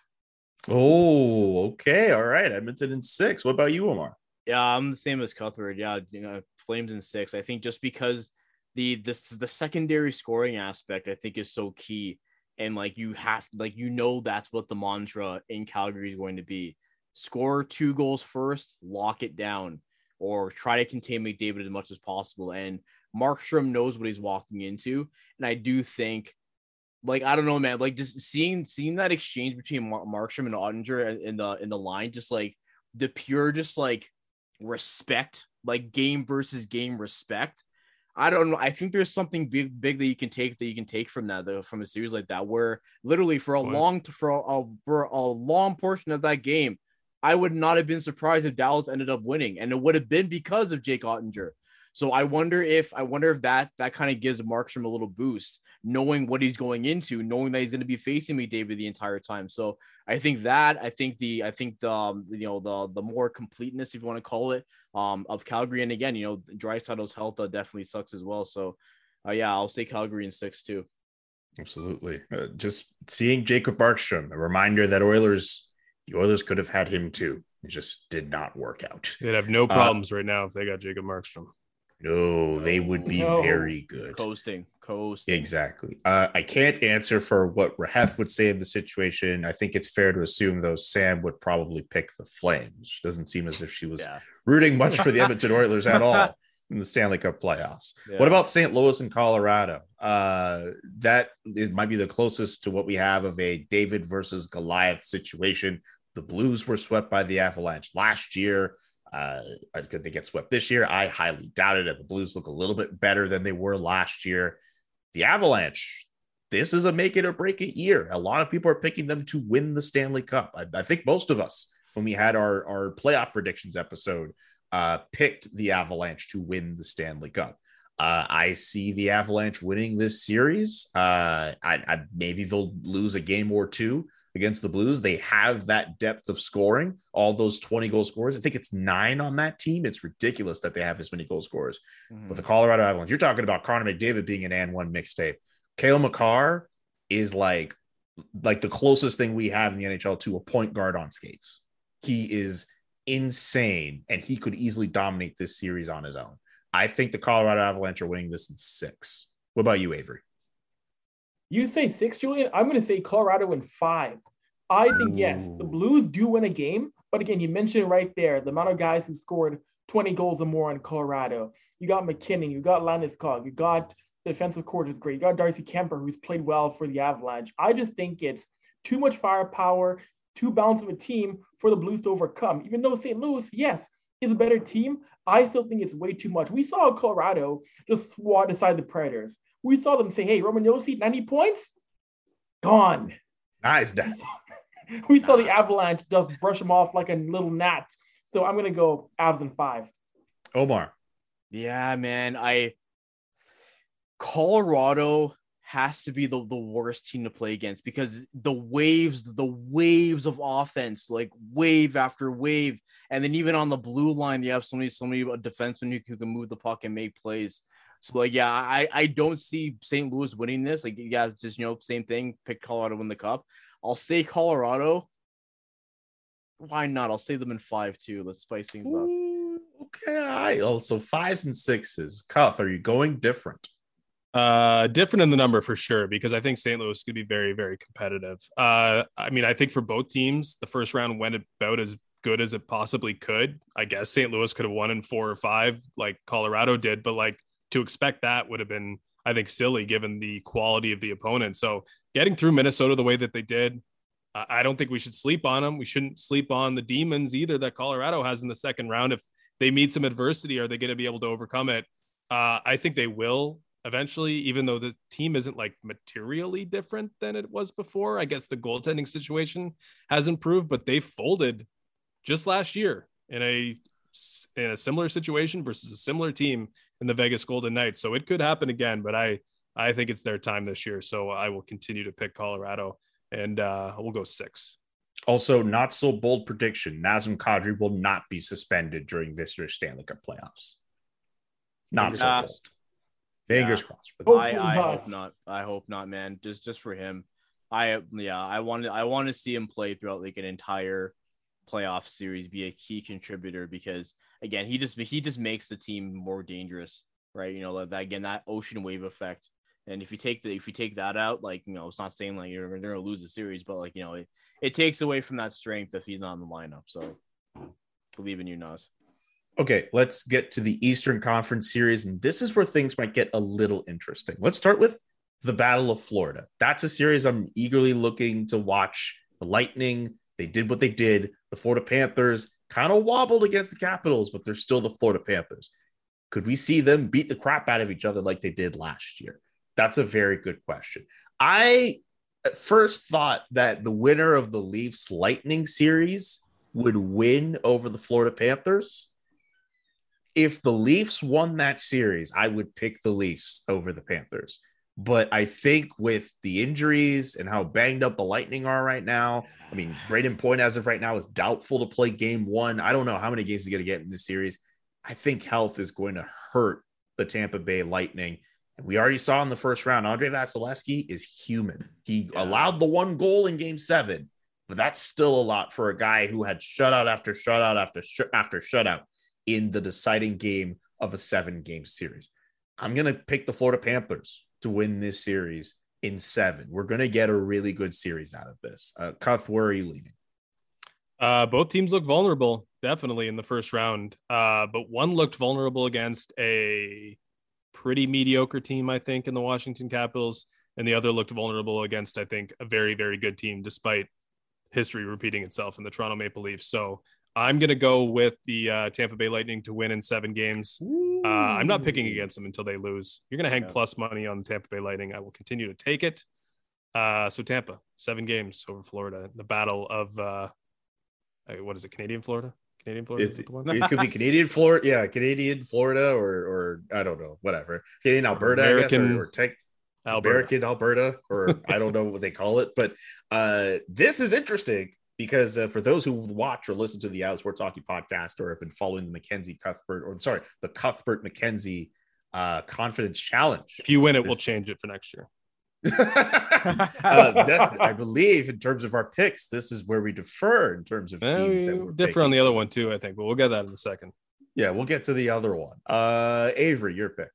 Oh, okay, all right, Edmonton in six. What about you, Omar? Yeah, I'm the same as Cuthbert. Yeah, you know, Flames in six. I think just because the the the secondary scoring aspect, I think, is so key, and like you have, like you know, that's what the mantra in Calgary is going to be score two goals first, lock it down, or try to contain McDavid as much as possible. And Markstrom knows what he's walking into. And I do think, like, I don't know, man, like just seeing seeing that exchange between Mar- Markstrom and Oettinger in the in the line, just like the pure, just like respect, like game versus game respect. I don't know. I think there's something big, big that you can take that you can take from that, though, from a series like that, where literally for a long, for a, for a long portion of that game, I would not have been surprised if Dallas ended up winning, and it would have been because of Jake Oettinger. So I wonder if I wonder if that that kind of gives Markstrom a little boost, knowing what he's going into, knowing that he's going to be facing McDavid, the entire time. So I think that I think the I think the um, you know the the more completeness, if you want to call it, um, of Calgary, and again, you know, Draisaitl's health uh, definitely sucks as well. So uh, yeah, I'll say Calgary in six too. Absolutely. Uh, just seeing Jacob Markstrom, a reminder that Oilers, the Oilers could have had him too. It just did not work out. They'd have no problems uh, right now if they got Jacob Markstrom. No, they would be no. very good. Coasting, coasting. Exactly. Uh, I can't answer for what Rahef would say in the situation. I think it's fair to assume, though, Sam would probably pick the Flames. Doesn't seem as if she was yeah. rooting much for the Edmonton Oilers at all in the Stanley Cup playoffs. Yeah. What about St. Louis and Colorado? Uh, that it might be the closest to what we have of a David versus Goliath situation. The Blues were swept by the Avalanche last year. Uh, could they get swept this year? I highly doubt it. The Blues look a little bit better than they were last year. The Avalanche, this is a make it or break it year. A lot of people are picking them to win the Stanley Cup. I, I think most of us, when we had our, our playoff predictions episode, uh, picked the Avalanche to win the Stanley Cup. Uh, I see the Avalanche winning this series. Uh, I, I, maybe they'll lose a game or two, against the Blues. They have that depth of scoring, all those 20 goal scorers. I think it's nine on that team. It's ridiculous that they have as many goal scorers. Mm-hmm. But the Colorado Avalanche, you're talking about Connor McDavid being an and one mixtape. Cale Makar is like like the closest thing we have in the NHL to a point guard on skates. He is insane and he could easily dominate this series on his own. I think the Colorado Avalanche are winning this in six. What about you, Avery? You say six, Julian. I'm going to say Colorado in five. I think, Ooh. yes, the Blues do win a game. But again, you mentioned right there the amount of guys who scored 20 goals or more in Colorado. You got MacKinnon, you got Landeskog, you got the defensive core is great. You got Darcy Kuemper, who's played well for the Avalanche. I just think it's too much firepower, too balanced of a team for the Blues to overcome. Even though St. Louis, yes, is a better team, I still think it's way too much. We saw Colorado just swat aside the Predators we saw them say, hey, Roman Josi, 90 points, gone. Nice. we saw the Avalanche just brush them off like a little gnat. So I'm gonna go Avs in five. Omar. Yeah, man. I Colorado has to be the, the worst team to play against because the waves, the waves of offense, like wave after wave. And then even on the blue line, you have so many, so many defensemen who, who can move the puck and make plays. So like, yeah, I I don't see St. Louis winning this. Like, yeah, just you know, same thing. Pick Colorado win the cup. I'll say Colorado. Why not? I'll say them in five too. Let's spice things Ooh, up. Okay, all right. Also fives and sixes. Cuth, are you going different? Uh, different in the number for sure because I think St. Louis could be very, very competitive. Uh, I mean, I think for both teams, the first round went about as good as it possibly could. I guess St. Louis could have won in four or five, like Colorado did, but like to expect that would have been, I think, silly given the quality of the opponent. So getting through Minnesota the way that they did, I don't think we should sleep on them. We shouldn't sleep on the demons either that Colorado has in the second round. If they meet some adversity, are they going to be able to overcome it? Uh, I think they will eventually, even though the team isn't like materially different than it was before. I guess the goaltending situation has improved, but they folded just last year in a in a similar situation versus a similar team in the Vegas Golden Knights. So it could happen again, but I I think it's their time this year. So I will continue to pick Colorado and uh, we'll go six. Also, not so bold prediction. Nazem Kadri will not be suspended during this year's Stanley Cup playoffs. Not so bold. Fingers yeah. crossed. I, I hope not. I hope not, man. Just just for him. I yeah, I wanted I want to see him play throughout like an entire playoff series be a key contributor because again he just he just makes the team more dangerous right you know that again that ocean wave effect and if you take the if you take that out like you know it's not saying like you're gonna lose the series but like you know it, it takes away from that strength if he's not in the lineup so believe in you Nas. Okay, let's get to the Eastern Conference series. And this is where things might get a little interesting. Let's start with the Battle of Florida. That's a series I'm eagerly looking to watch. The Lightning they did what they did. The Florida Panthers kind of wobbled against the Capitals, but they're still the Florida Panthers. Could we see them beat the crap out of each other like they did last year? That's a very good question. I at first thought that the winner of the Leafs Lightning series would win over the Florida Panthers. If the Leafs won that series, I would pick the Leafs over the Panthers. But I think with the injuries and how banged up the Lightning are right now, I mean, Brayden Point as of right now is doubtful to play game one. I don't know how many games he's going to get in this series. I think health is going to hurt the Tampa Bay Lightning. And we already saw in the first round, Andre Vasilevskiy is human. He Yeah. allowed the one goal in game seven, but that's still a lot for a guy who had shutout after shutout after sh- after shutout in the deciding game of a seven game series. I'm going to pick the Florida Panthers to win this series in seven. We're going to get a really good series out of this. Uh, Cuth, where are you leaning? Uh, both teams look vulnerable, definitely in the first round. Uh, but one looked vulnerable against a pretty mediocre team, I think, in the Washington Capitals, and the other looked vulnerable against, I think, a very, very good team, despite history repeating itself in the Toronto Maple Leafs. So I'm going to go with the uh, Tampa Bay Lightning to win in seven games. Uh, I'm not picking against them until they lose. You're going to hang Yeah. plus money on the Tampa Bay Lightning. I will continue to take it. Uh, so Tampa, seven games over Florida. The battle of uh, uh, what is it? Canadian Florida. Canadian Florida. It, is that the one? it could be Canadian Florida, yeah, Canadian Florida, or or I don't know, whatever. Canadian Alberta, I guess, American or, or tech, Alberta. American Alberta, or I don't know what they call it. But uh, this is interesting because uh, for those who watch or listen to the Out Sports Hockey podcast or have been following the McKenzie Cuthbert, or sorry, the Cuthbert McKenzie uh, Confidence Challenge, If you win it, we'll change it for next year. uh, that- I believe in terms of our picks, this is where we defer in terms of Eh, teams that we we're differ on the other one too, I think, but we'll get that in a second. Yeah, we'll get to the other one. Uh, Avery, your pick.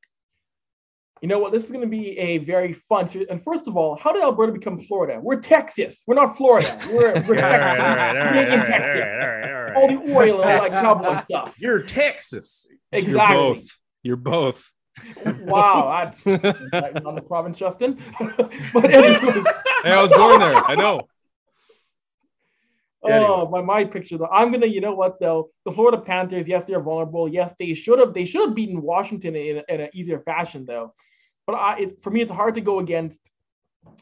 You know what? This is going to be a very fun series. And first of all, how did Alberta become Florida? We're Texas. We're not Florida. We're, we're all right, all right, all right, Canadian all right, Texas. all right, all right, all right. All the oil and all that cowboy stuff. You're Texas. Exactly. You're both. You're both. Wow, that's that's on the province, Justin. but anyways, Hey, I was born there. I know. oh, my my picture though. I'm gonna, you know what though? The Florida Panthers, yes, they're vulnerable. Yes, they should have they should have beaten Washington in, in an easier fashion though. But I, it, for me, it's hard to go against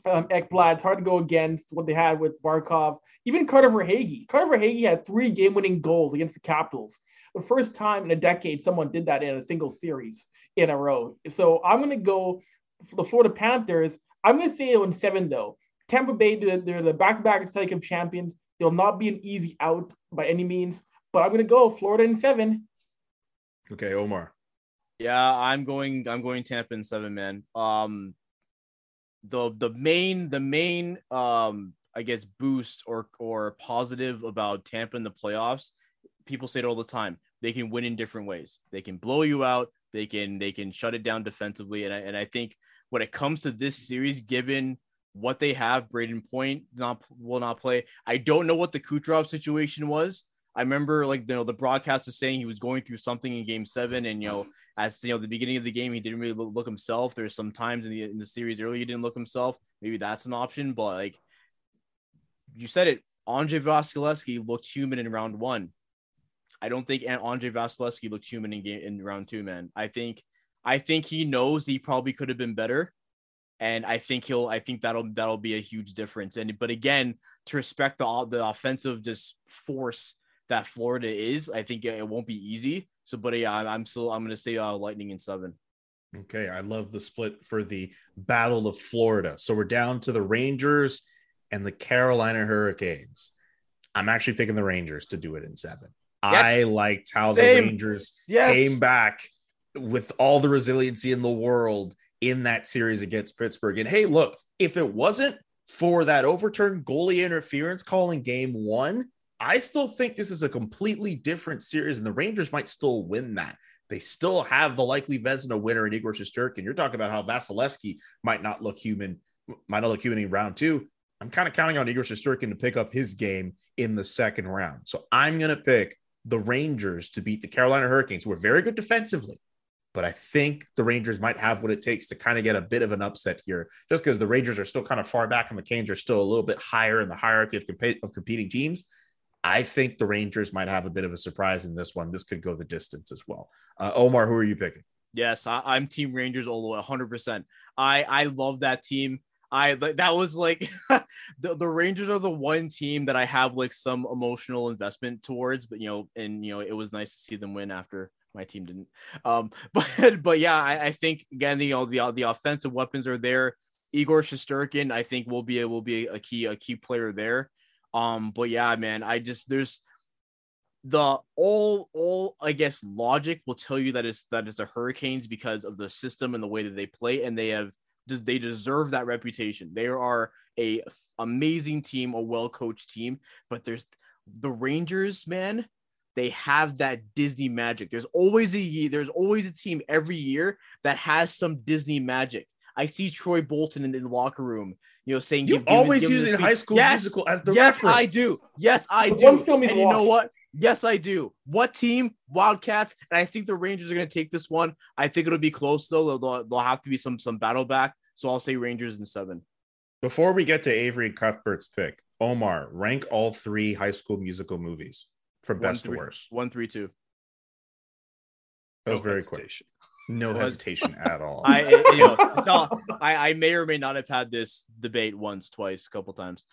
um, Ekblad. It's hard to go against what they had with Barkov. Even Carter Verhaeghe. Carter Verhaeghe had three game-winning goals against the Capitals. The first time in a decade someone did that in a single series in a row. So I'm going to go for the Florida Panthers. I'm going to say it in seven though. Tampa Bay, they're, the back-to-back Stanley Cup champions. They'll not be an easy out by any means, but I'm going to go Florida in seven. Okay, Omar. Yeah, I'm going. I'm going Tampa in seven, man. Um, the the main the main um I guess boost or or positive about Tampa in the playoffs. People say it all the time. They can win in different ways. They can blow you out. They can they can shut it down defensively. And I and I think when it comes to this series, given what they have, Brayden Point not will not play. I don't know what the Kucherov situation was. I remember like you know the broadcast was saying he was going through something in Game Seven, and you know as you know the beginning of the game he didn't really look, himself. There's some times in the in the series earlier he didn't look himself. Maybe that's an option, but like you said it, Andre Vasilevskiy looked human in round one. I don't think Andre Vasilevskiy looked human in game in round two, man. I think I think he knows he probably could have been better. And I think he'll I think that'll that'll be a huge difference. And but again, to respect the the offensive just force that Florida is, I think it won't be easy. So but yeah, I'm, still I'm gonna say uh lightning in seven. Okay, I love the split for the Battle of Florida. So we're down to the Rangers and the Carolina Hurricanes. I'm actually picking the Rangers to do it in seven. I liked how Same. the Rangers Yes. came back with all the resiliency in the world in that series against Pittsburgh. And hey, look, if it wasn't for that overturned goalie interference call in game one, I still think this is a completely different series, and the Rangers might still win that. They still have the likely Vezina winner in Igor Shesterkin. You're talking about how Vasilevskiy might not look human, might not look human in round two. I'm kind of counting on Igor Shesterkin to pick up his game in the second round. So I'm going to pick the Rangers to beat the Carolina Hurricanes, who are very good defensively. But I think the Rangers might have what it takes to kind of get a bit of an upset here, just because the Rangers are still kind of far back and the Canes are still a little bit higher in the hierarchy of, comp- of competing teams. I think the Rangers might have a bit of a surprise in this one. This could go the distance as well. Uh, Omar, who are you picking? Yes, I, I'm Team Rangers all the way, 100. percent I I love that team. I that was like the, the Rangers are the one team that I have like some emotional investment towards, but you know, and you know, it was nice to see them win after my team didn't. Um, but but yeah, I, I think again, the, you know, the the offensive weapons are there. Igor Shesterkin, I think will be a, will be a key a key player there. Um, but yeah, man, I just there's the all all I guess logic will tell you that it's that it's the Hurricanes because of the system and the way that they play, and they have they deserve that reputation. They are a amazing team, a well coached team, but there's the Rangers, man. They have that Disney magic. There's always a there's always a team every year that has some Disney magic. I see Troy Bolton in the locker room, you know, saying You give- give- always give him use the in. High School Yes, Musical as the yes, reference. I do. Yes, I The do. one film he's and you know what? Yes, I do. What team? Wildcats. And I think the Rangers are going to take this one. I think it'll be close though. They'll, there'll, there'll have to be some some battle back. So I'll say Rangers in seven. Before we get to Avery Cuthbert's pick, Omar, rank all three High School Musical movies from One, best to worst. One, three, two. That was No very quick. No hesitation at all. I, you know, not- I, I may or may not have had this debate once, twice, a couple times.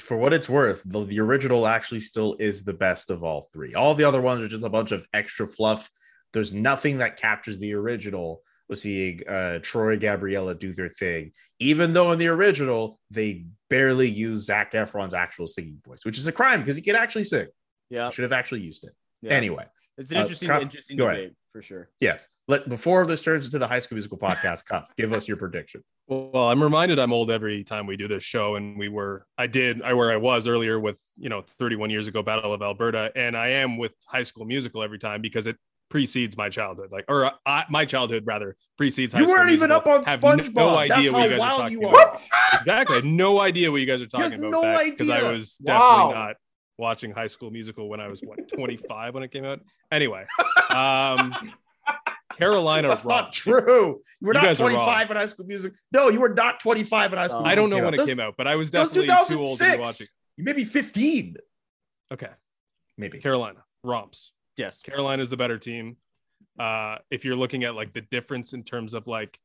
For what it's worth, the, the original actually still is the best of all three. All the other ones are just a bunch of extra fluff. There's nothing that captures the original with seeing uh, Troy Gabriella do their thing, even though in the original they barely use Zac Efron's actual singing voice, which is a crime because he can actually sing. Yeah. Should have actually used it. yeah. Anyway, it's an uh, interesting, Cuth, interesting go ahead. debate for sure. yes. Let before this turns into the High School Musical podcast, Cuth, give us your prediction. Well, I'm reminded I'm old every time we do this show, and we were, I did, I where I was earlier with, you know, 31 years ago, Battle of Alberta, and I am with High School Musical every time because it precedes my childhood, like, or uh, my childhood rather precedes. High You weren't even Musical. up on Have SpongeBob. No idea That's what you guys are talking you about. Exactly, I had no idea what you guys are He has talking no about because I was definitely Wow. not watching High School Musical when I was what 25 when it came out. Anyway, um, Carolina. That's not Romps. true. You were You not guys 25 in High School Music. No, you were not 25 in High School. Uh, I don't know Musical when it Those- came out, but I was That was definitely too old to be watching. 2006. You may be 15, Okay, maybe. Carolina romps. Yes. Carolina is the better team. Uh, if you're looking at like the difference in terms of like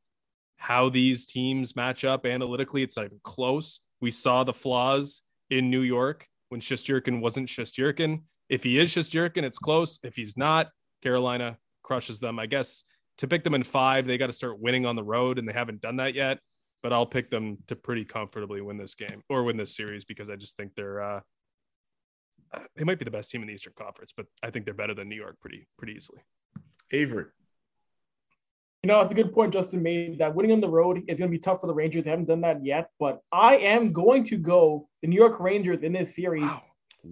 how these teams match up analytically, it's not even close. We saw the flaws in New York when Shesterkin wasn't Shesterkin. If he is Shesterkin, it's close. If he's not, Carolina crushes them. I guess to pick them in five, they got to start winning on the road, and they haven't done that yet. But I'll pick them to pretty comfortably win this game or win this series because I just think they're uh, they might be the best team in the Eastern Conference, but I think they're better than New York pretty pretty easily. Avery. You know, it's a good point Justin made that winning on the road is going to be tough for the Rangers. They haven't done that yet, but I am going to go the New York Rangers in this series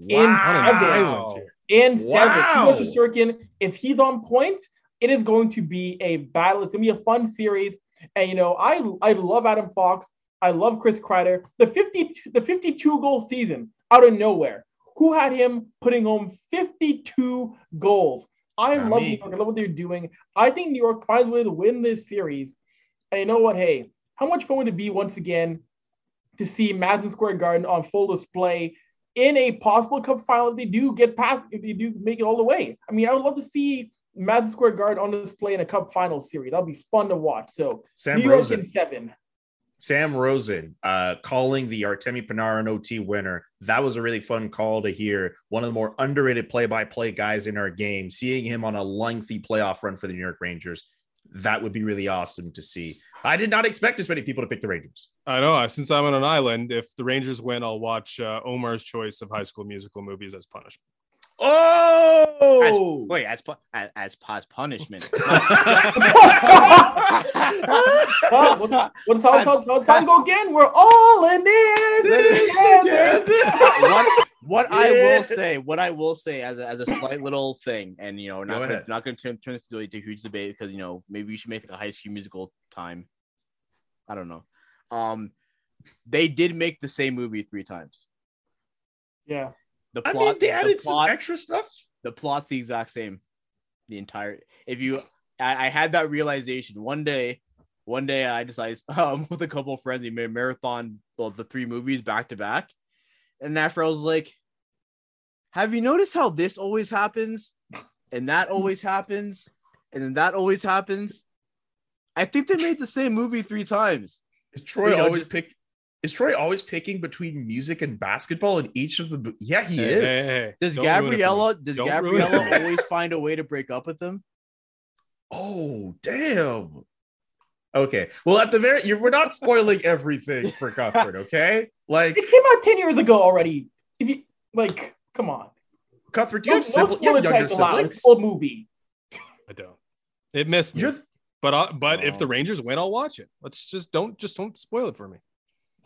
In On an seven. island in seven. Wow. Shesterkin, if he's on point, it is going to be a battle. It's going to be a fun series. And you know, I I love Adam Fox. I love Chris Kreider. The 50 the 52 goal season out of nowhere. Who had him putting home 52 goals? I Not love me. New York. I love what they're doing. I think New York finds a way to win this series. And you know what? Hey, how much fun would it be once again to see Madison Square Garden on full display in a possible cup final if they do get past, if they do make it all the way. I mean, I would love to see Madison Square Garden on display in a cup final series. That'll be fun to watch. So Sam New York Rosen. in seven. Sam Rosen uh, calling the Artemi Panarin OT winner. That was a really fun call to hear. One of the more underrated play by play guys in our game, seeing him on a lengthy playoff run for the New York Rangers. That would be really awesome to see. I did not expect as many people to pick the Rangers. I know. Since I'm on an island, if the Rangers win, I'll watch uh, Omar's choice of High School Musical movies as punishment. Oh, Wait, as pu- as as, as punishment. Huh? What's, what's how, how, how time go again? We're all in this together. what what I will say, what I will say as a, as a slight little thing, and you know, not Go gonna, ahead. not going to turn, turn this into a, huge debate because you know maybe we should make it a high school musical time. I don't know. Um, they did make the same movie three times. Yeah. The I mean, they the added some extra stuff. the plot's the exact same. The entire. If you, I, I had that realization one day. One day, I decided um, with a couple of friends, we made a marathon of the three movies back to back, and after I was like, "Have you noticed how this always happens, and that always happens, and then that always happens?" I think they made the same movie three times. Is Troy You know, always just- pick? Is Troy always picking between music and basketball in each of the? Yeah, he Hey, is. hey, hey, Does don't ruin it for me. Gabriella? Does Don't ruin it for Gabriella always find a way to break up with him? Oh, damn. Okay. Well, at the very, you're, we're not spoiling everything for Cuthbert. Okay. Like, It came out 10 years ago already. If you like, come on. Cuthbert, do you No, have, sibling, no you have younger tags siblings? It's a full movie. I don't. It missed me. You're but uh, but if Oh. the Rangers win, I'll watch it. Let's just don't just don't spoil it for me.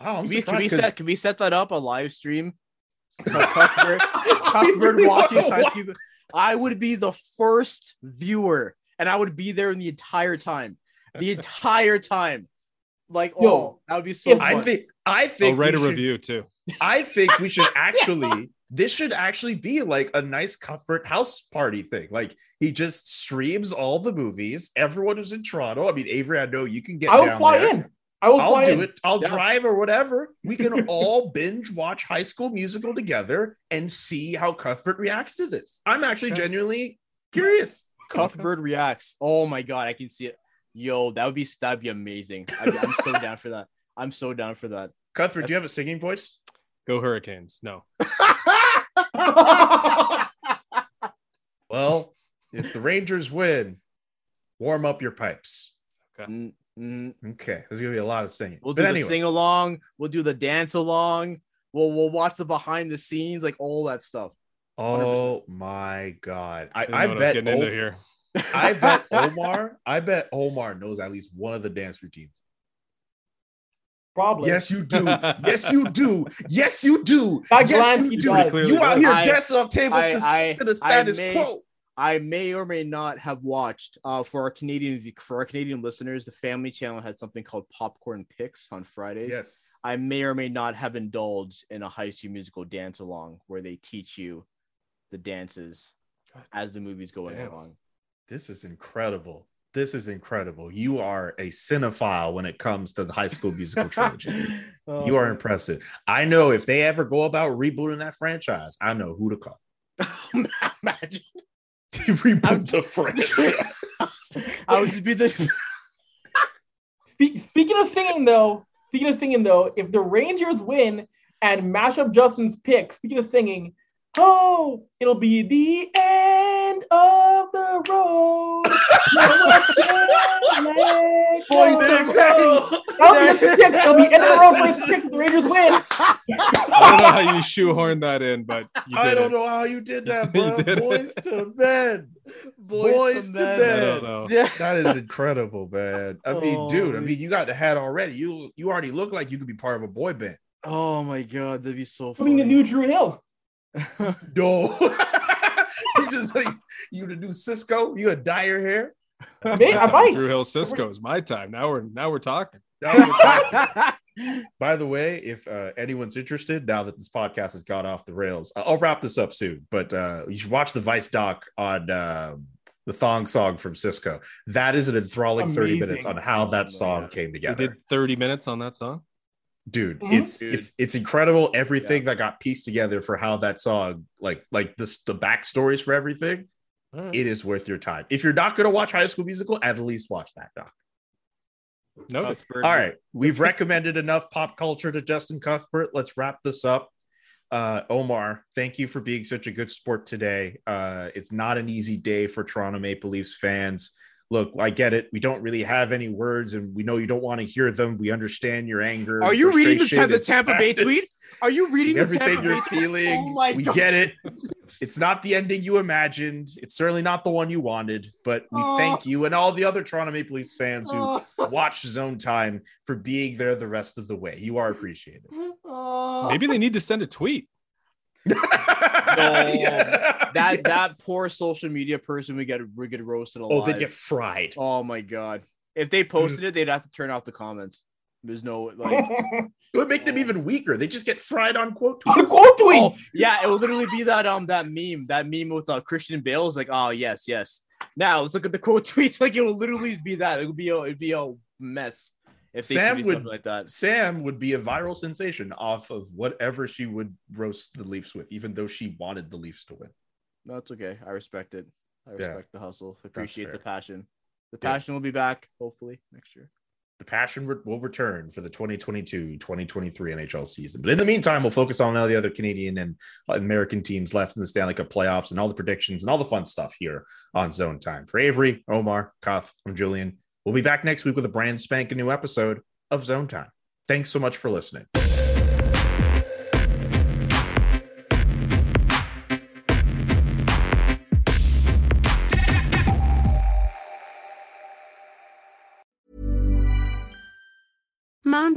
Wow, I'm Can we, can we set can we set that up a live stream? Cuthbert, Cuthbert watches High School. I would be the first viewer, and I would be there in the entire time. The entire time. Like, Yo, oh, that would be so if- fun. I think I I'll think write a should- review too. I think we should actually this should actually be like a nice Cuthbert house party thing. Like he just streams all the movies. Everyone who's in Toronto. I mean, Avery, I know you can get I will down fly there. in. I will I'll do in. it. I'll Yeah. drive or whatever. We can all binge watch High School Musical together and see how Cuthbert reacts to this. I'm actually Okay. genuinely curious. Cuthbert reacts. Oh my god, I can see it. Yo, that would be that'd be amazing. I, I'm so down for that. I'm so down for that. Cuthbert, do you have a singing voice? Go Hurricanes. No. Well, if the Rangers win, warm up your pipes. Mm, mm. Okay, there's gonna be a lot of singing. We'll but do anyway, the sing along. We'll do the dance along. We'll we'll watch the behind the scenes, like all that stuff. oh my god, I, I I bet getting into here. I bet Omar, I bet Omar knows at least one of the dance routines. Probably. Yes, you do. Yes, you do. Yes, you do. That yes, you he do. does. Clearly You out here I- dancing on tables I- to, I- to the I status may- quo. I may or may not have watched uh, for our Canadian for our Canadian listeners. The Family Channel had something called Popcorn Picks on Fridays. Yes. I may or may not have indulged in a High School Musical dance along where they teach you the dances as the movie's going Damn. along. This is incredible. This is incredible. You are a cinephile when it comes to the high school musical trilogy. Oh, You are impressive. I know if they ever go about rebooting that franchise, I know who to call. Imagine. Reboot the franchise. I would just be the Spe- speaking of singing, though, speaking of singing, though, if the Rangers win and mash up Justin's pick, speaking of singing, oh, it'll be the end of the road. Boys Boys, to That'll be a. It'll be end of the road for his pick the Rangers win. I don't know how you shoehorned that in, but you did I don't it. know how you did that, You bro. did it. Boys to bed. Boys to men. bed. I don't know. Yeah. That is incredible, man. I mean, Oh, dude, I mean, you got the hat already. You you already look like you could be part of a boy band. Oh my god, that'd be so Coming funny. the new Dru Hill. No. you just like you the new Sisqó, you gonna dye your hair. That's Maybe- I might. Dru Hill Sisqó is my time. Now we're now we're talking. Now we're. By the way, if uh, anyone's interested, now that this podcast has got off the rails, I- I'll wrap this up soon. But uh, you should watch the Vice doc on um the thong song from Sisqó. That is an enthralling 30 minutes on how that song God. came We together. did 30 minutes on that song. dude Mhm. it's Dude. it's it's incredible everything that got pieced together for how that song like like this the backstories for everything All right. it is worth your time if you're not going to watch high school musical at least watch that doc Noted. Cuthbert. all right we've recommended enough pop culture to justin cuthbert let's wrap this up uh omar thank you for being such a good sport today uh it's not an easy day for toronto maple leafs fans look i get it we don't really have any words and we know you don't want to hear them we understand your anger Are you reading the, the Tampa Bay tweet? Are you reading the everything Tampa you're Bay feeling. Oh my we God. get it. It's not the ending you imagined. It's certainly not the one you wanted, but we Oh. thank you and all the other Toronto Maple Leafs fans who Oh, watch Zone Time for being there the rest of the way. You are appreciated. oh. Maybe they need to send a tweet. Yeah. that Yes. that poor social media person would get would get roasted oh, alive. Oh, they get fried. Oh my god! If they posted it, they'd have to turn off the comments. There's no like. It would make them even weaker. They just get fried on quote On tweets. quote tweet. Oh, yeah, it would literally be that um that meme that meme with uh, Christian Bale is like, oh yes, yes. Now let's look at the quote tweets. Like it would literally be that. It would be a it'd be a mess if they Sam Sam would- like that. Sam would be a viral sensation off of whatever she would roast the Leafs with, even though she wanted the Leafs to win. No, it's okay. I respect it. I Yeah. respect the hustle. Appreciate the passion. The Yes. passion will be back hopefully next year. The passion re- will return for the 2022-2023 NHL season. But in the meantime, we'll focus on all the other Canadian and American teams left in the Stanley Cup playoffs and all the predictions and all the fun stuff here on Zone Time. For Avery, Omar, Cuth, I'm Julian. We'll be back next week with a brand spanking new episode of Zone Time. Thanks so much for listening.